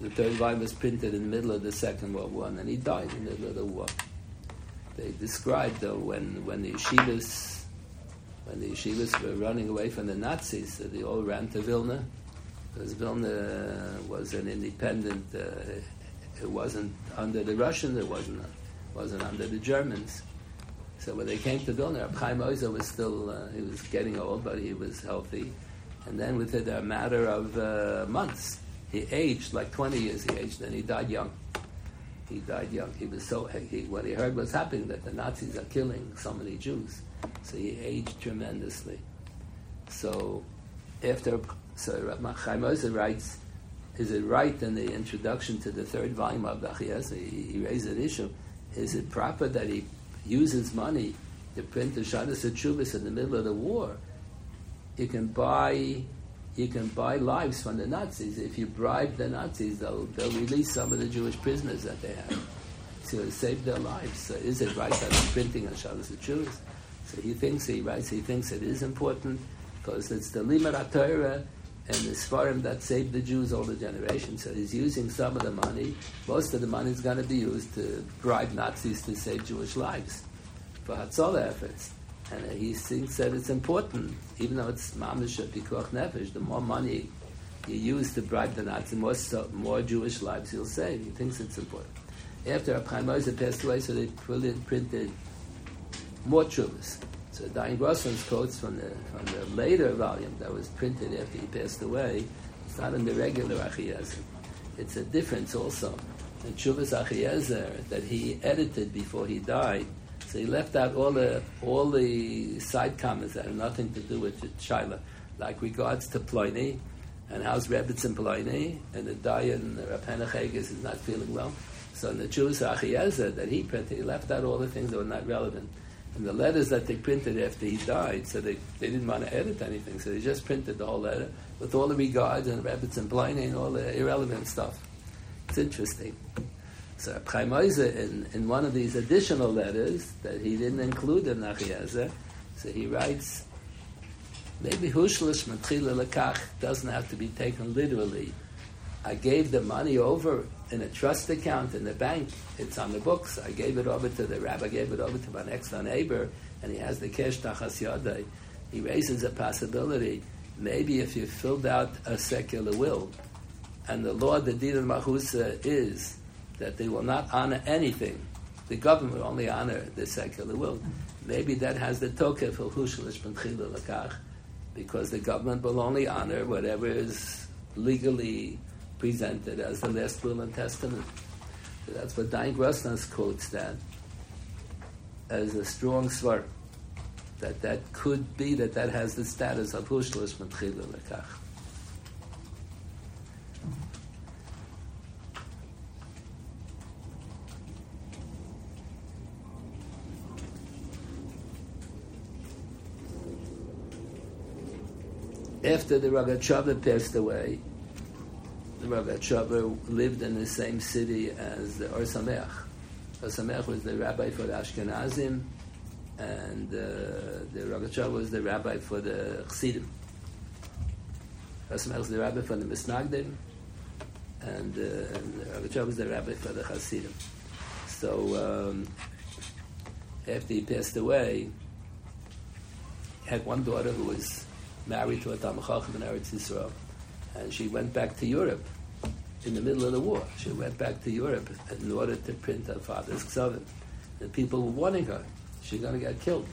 The third volume was printed in the middle of the Second World War, and he died in the middle of the war. They described though when when the yeshivas when the yeshivas were running away from the Nazis, so they all ran to Vilna because Vilna was an independent. Uh, it wasn't under the Russians. It wasn't wasn't under the Germans. So when they came to Vilna, Chaim Oizer was still uh, he was getting old, but he was healthy and then within a matter of uh, months, he aged like 20 years. He aged, and he died young. He died young. He was so he, when he heard what's happening that the Nazis are killing so many Jews, So he aged tremendously. So after, so Rabbi Chaim Ozer writes, is it right in the introduction to the third volume of Bachiyas, he, he raised an issue, is it proper that he uses money to print the Shadas Chubis in the middle of the war? You can buy you can buy lives from the Nazis. If you bribe the Nazis, they'll, they'll release some of the Jewish prisoners that they have to save their lives. So is it right that I'm printing on Shabbos Jews? So he thinks, he writes, he thinks it is important because it's the Limud Torah and the Sfarim that saved the Jews all the generations. So he's using some of the money. Most of the money is going to be used to bribe Nazis to save Jewish lives for Hatzalah efforts. And he thinks that it's important, even though it's mamish pikuach nefesh. The more money you use to bribe the Nazis, more more Jewish lives you'll save. He thinks it's important. After Chaim Ozer passed away, so they printed more trubas. So Dayan Grossnass quotes from the from the later volume that was printed after he passed away. It's not in the regular Achiezer. It's a difference also. The Chuvas Achiezer that he edited before he died so he left out all the all the side comments that have nothing to do with Shaila, like regards to Pliny and how's Rebbitzin Pliny and the Dayan Raphanach is not feeling well. So in the Jewish Achiezer that he printed, he left out all the things that were not relevant. And the letters that they printed after he died, so they, they didn't want to edit anything, so they just printed the whole letter with all the regards and Rebbitzin Pliny and all the irrelevant stuff. It's interesting. So Chaim in, in one of these additional letters that he didn't include in Nachiezer, so he writes, maybe Hushlish Matchila Lekach doesn't have to be taken literally. I gave the money over in a trust account in the bank. It's on the books. I gave it over to the rabbi, I gave it over to my next door neighbor, and he has the cash tachas yadai. He raises a possibility. Maybe if you filled out a secular will, and the law, the din of machusa, is that they will not honor anything. The government will only honor the secular will. Maybe that has the tokef of hushlish lakach, because the government will only honor whatever is legally presented as the last will and testament. So that's what Dayan Grossnas quotes that as a strong svar that that could be that that has the status of hushlish lakach. after the Rogatchover passed away, the Rogatchover lived in the same city as the Or Sameach. Or Sameach was the rabbi for the Ashkenazim, and uh, the Rogatchover was the rabbi for the Chassidim. Or Sameach was the rabbi for the Misnagdim, and, uh, the Rogatchover was the rabbi for the Chassidim. So um, after he passed away, he had one daughter who was married to a Talmud Chacham in Eretz Yisrael, and she went back to Europe in the middle of the war. She went back to Europe in order to print her father's ksavim. The people were warning her, she's going to get killed.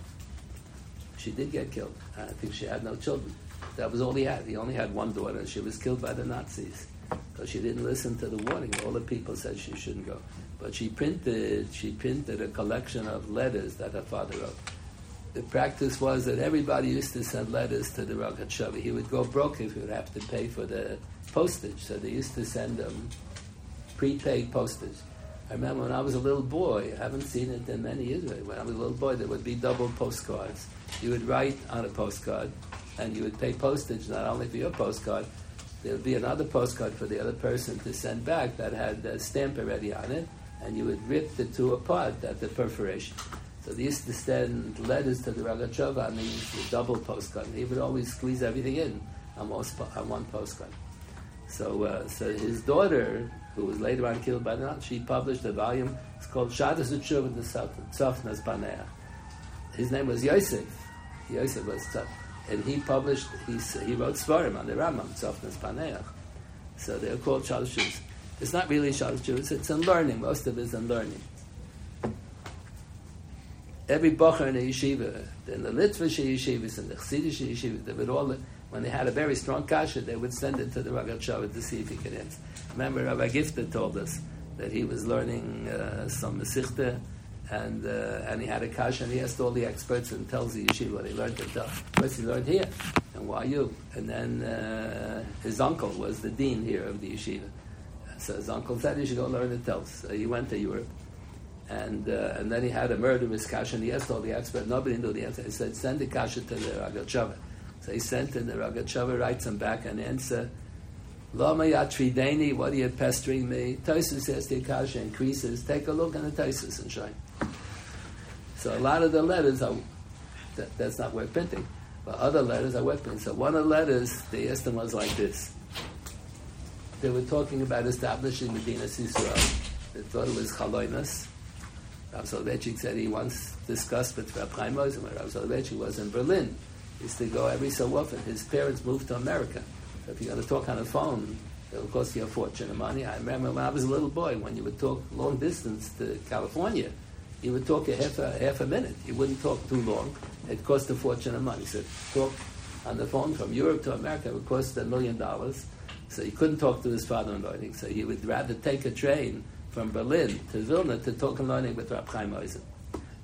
She did get killed. I think she had no children. That was all he had. He only had one daughter, and she was killed by the Nazis because she didn't listen to the warning. All the people said she shouldn't go. But she printed, she printed a collection of letters that her father wrote the practice was that everybody used to send letters to the Rogat He would go broke if he would have to pay for the postage. So they used to send them prepaid postage. I remember when I was a little boy, I haven't seen it in many years, when I was a little boy, there would be double postcards. You would write on a postcard, and you would pay postage not only for your postcard, there would be another postcard for the other person to send back that had a stamp already on it, and you would rip the two apart at the perforation. So they used to send letters to the Rogatchover and used the double postcard. He would always squeeze everything in on, on one postcard. So, uh, so his daughter, who was later on killed by the she published a volume. It's called Shadas Utshuva the Tzafnas Paneach. His name was Yosef. Yosef was Tzaf. And he published, he, he wrote Svarim on the Rambam, Tzafnas Paneach. So they're called Shadas It's not really Shadas it's in learning. Most of it is in learning every bacher in a yeshiva, in the Litvish yeshivas and the Chassidish yeshivas, they would all, when they had a very strong kasha, they would send it to the Ragat to see if he could answer. Remember, Rabbi Gifter told us that he was learning uh, some Mesichte, and uh, and he had a kasha, and he asked all the experts and Telz the yeshiva what he learned. And first he learned here, and why you? And then uh, his uncle was the dean here of the yeshiva. So his uncle said you should go learn the Telz. So he went to Europe, and uh, and then he had a murderous kasha, and he asked all the experts. Nobody knew the answer. He said, send the kasha to the Rogatchover. So he sent and the Rogatchover writes him back an answer. Lama yatrideni, what are you pestering me? Tosis says the kasha increases. Take a look in the Tosis and shine. So a lot of the letters are that, that's not worth printing, but other letters are worth printing. So one of the letters they asked him was like this. They were talking about establishing Medina Yisrael. They thought it was chaloimus. Rav Soloveitchik said he once discussed with Rav Chaim Moshe Rav Soloveitchik was in Berlin. Used to go every so often. His parents moved to America. So if you're going to talk on the phone, it'll cost you a fortune of money. I remember when I was a little boy, when you would talk long distance to California, you would talk a half a, half a minute. You wouldn't talk too long. It cost a fortune of money. So talk on the phone from Europe to America would cost a million dollars. So he couldn't talk to his father in learning. So he would rather take a train from Berlin to Vilna to talk and learning with Rab Chaim Oizer.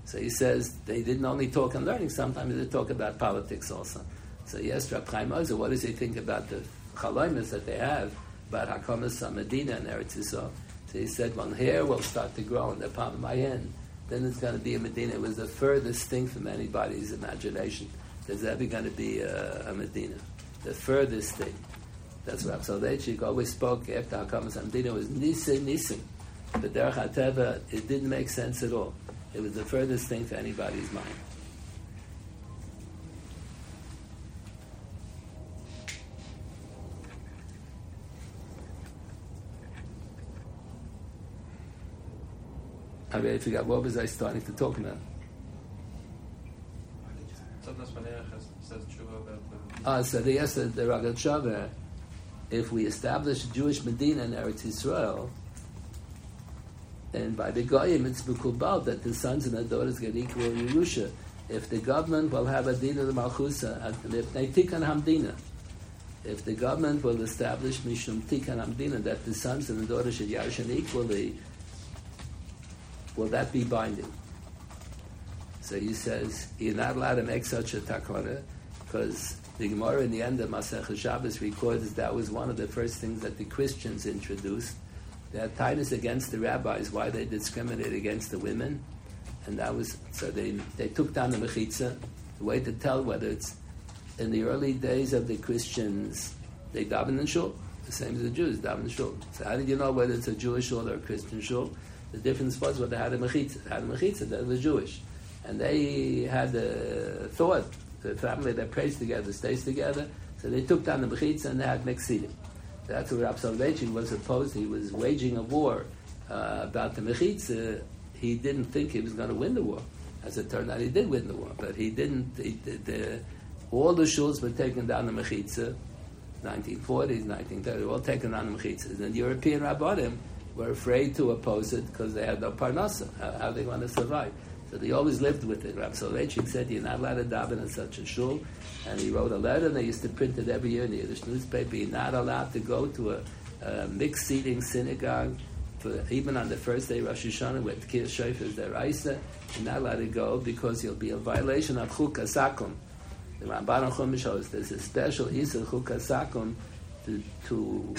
So he says they didn't only talk and learning, sometimes they talk about politics also. So asked Rab Chaim Oizer, what does he think about the chaloimus that they have about Hakamas Medina and Eretz Yisrael? So he said, when hair will start to grow in the palm of my hand, then it's going to be a Medina. It was the furthest thing from anybody's imagination. There's ever going to be a, a Medina. The furthest thing. That's what Soloveitchik always spoke after Hakamas Medina was Nisim, Nisim. But Derech HaTeva, it didn't make sense at all. It was the furthest thing to anybody's mind. I really forgot what was I starting to talk about. Ah, so they asked the Rogatchover, if we establish a Jewish Medina in Eretz Yisrael, and by the Goyim it's Mekubal that the sons and the daughters get equal in Yerusha. If the government will have a Dina the Malchusa, if they Tikkun Hamdina, if the government will establish Mishum Tikkun Hamdina, that the sons and the daughters should Yarshan equally, will that be binding? So he says, you're not allowed to make such a takana, because the Gemara in the end of Masech Shabbos records that was one of the first things that the Christians introduced. Had tightness against the rabbis, why they discriminate against the women. And that was, so they, they took down the Mechitza. The way to tell whether it's in the early days of the Christians, they daven in shul, the same as the Jews, daven in shul. So how did you know whether it's a Jewish shul or a Christian shul? The difference was whether they had a Mechitza. They had a Mechitza, that was Jewish. And they had a thought the family that prays together stays together. So they took down the Mechitza and they had Mexidim. That's what Rab Soloveitchik was opposed. He was waging a war uh, about the Mechitza. He didn't think he was going to win the war. As it turned out, he did win the war, but he didn't. He, the, all the shuls were taken down the Mechitza, 1940s, 1930s, all taken down the Mechitzas. And the European Rabbanim were afraid to oppose it because they had no parnasa. How, how they want to survive? They always lived with it. Rab Soloveitchik said, you're not allowed to daven in such a shul. And he wrote a letter, and they used to print it every year in the Yiddish newspaper. You're not allowed to go to a, a mixed seating synagogue, for, even on the first day Rosh Hashanah, with Kir Shofar their. You're not allowed to go because you'll be a violation of Chukah Sakum. The Ramban Chum shows there's a special Isa Chukah Sakum to, to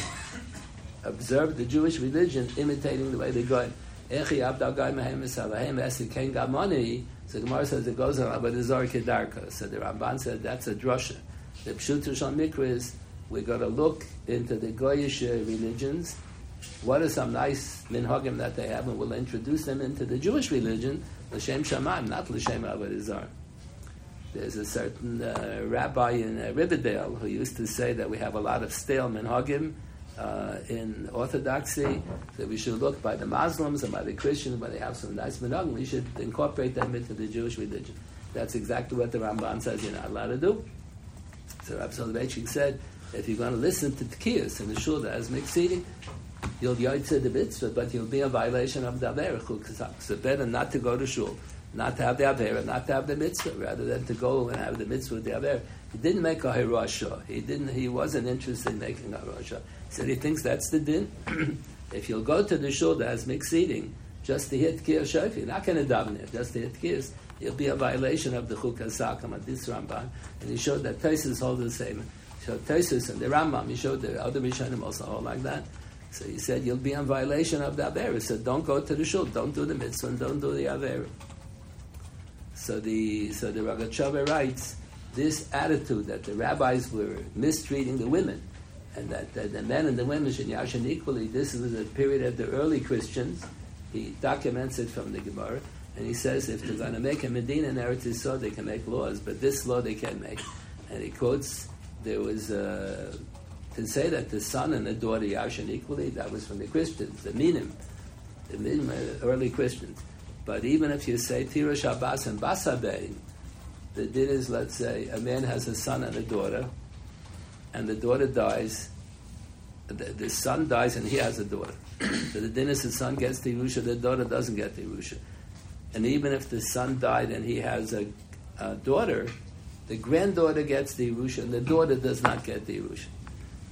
observe the Jewish religion imitating the way they go. So Gemara says it goes on, but the Kedarka. So the Ramban said that's a drasha. The Pshutu Shal Mikra is we're going to look into the Goyish religions. What are some nice minhagim that they have, and we'll introduce them into the Jewish religion, L'Shem Shamayim, not L'Shem Avodah There's a certain uh, rabbi in uh, Riverdale who used to say that we have a lot of stale minhagim, uh, in Orthodoxy that we should look by the Muslims and by the Christians when they have some nice minhagim. We should incorporate them into the Jewish religion. That's exactly what the Ramban says you're not allowed to do. So Rabbi Soloveitchik said, if you're going to listen to Tkiyas in the shul that has mixed seating, you'll yoitze the mitzvah, but you'll be a violation of the Averech. So better not to go to shul, not to have the Averech, not to have the mitzvah, rather than to go and have the mitzvah with the Averech. He didn't make a Hirasha. He didn't. He wasn't interested in making a Hirasha. He said he thinks that's the din. if you'll go to the shul that has mixed eating, just to hit Kir Shofi. You're not going to daven it, just to hit Kirs. It'll be a violation of the Chukah Sakam at this Ramban. And he showed that Taisus hold the same. So Taisus and the Rambam, he showed the other Rishonim also hold like that. So he said, you'll be in violation of the Avera. So don't go to the shul, don't do the mitzvah, don't do the Avera. So the, so the Rogatchover writes, this attitude that the rabbis were mistreating the women, and that, that the men and the women should yashin equally, this was a period of the early Christians. He documents it from the Gemara, and he says if they're going to make a Medina in Eretz Yisrael, they can make laws, but this law they can't make. And he quotes, there was a, to say that the son and the daughter yashin equally, that was from the Christians, the Minim, the Minim, uh, early Christians. But even if you say Tira Shabbos and Basabein, the din is, let's say, a man has a son and a daughter, and the daughter dies, the, the son dies and he has a daughter. so the din is the son gets the Yerusha, the daughter doesn't get the Yerusha. And even if the son died and he has a, a daughter, the granddaughter gets the Yerusha, and the daughter does not get the Yerusha.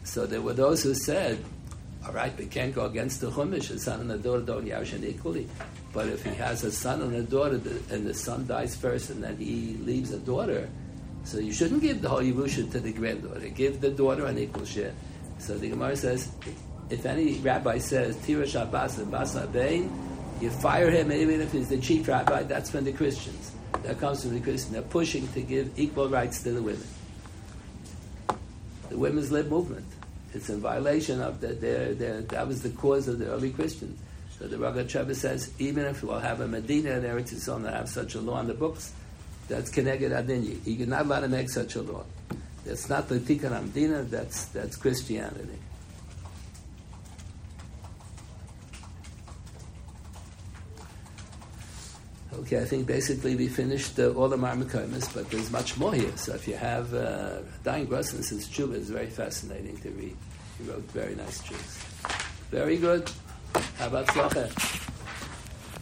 So there were those who said, all right, we can't go against the Chumash, the son and the daughter don't Yashin equally. But if he has a son and a daughter, and the son dies first, and then he leaves a daughter, so you shouldn't give the whole Yerusha to the granddaughter. Give the daughter an equal share. So the Gemara says, if any rabbi says Tira Shabbos and Basa Bain, you fire him even if he's the chief rabbi. That's from the Christians. That comes from the Christians. They're pushing to give equal rights to the women. The women's lib movement. It's in violation of the, their, their, that was the cause of the early Christians. So the Rogatchover says, even if we'll have a Medina in Eretz Yisrael and have such a law on the books, that's Keneged Adinyi. You're not allowed to make such a law. That's not the Tikkun Amdina, that's, that's Christianity. Okay, I think basically we finished uh, all the Marmakomis, but there's much more here. So if you have uh, Dayan Grossnass's Chuba it's very fascinating to read. He wrote very nice chubas. Very good. How about Slacha?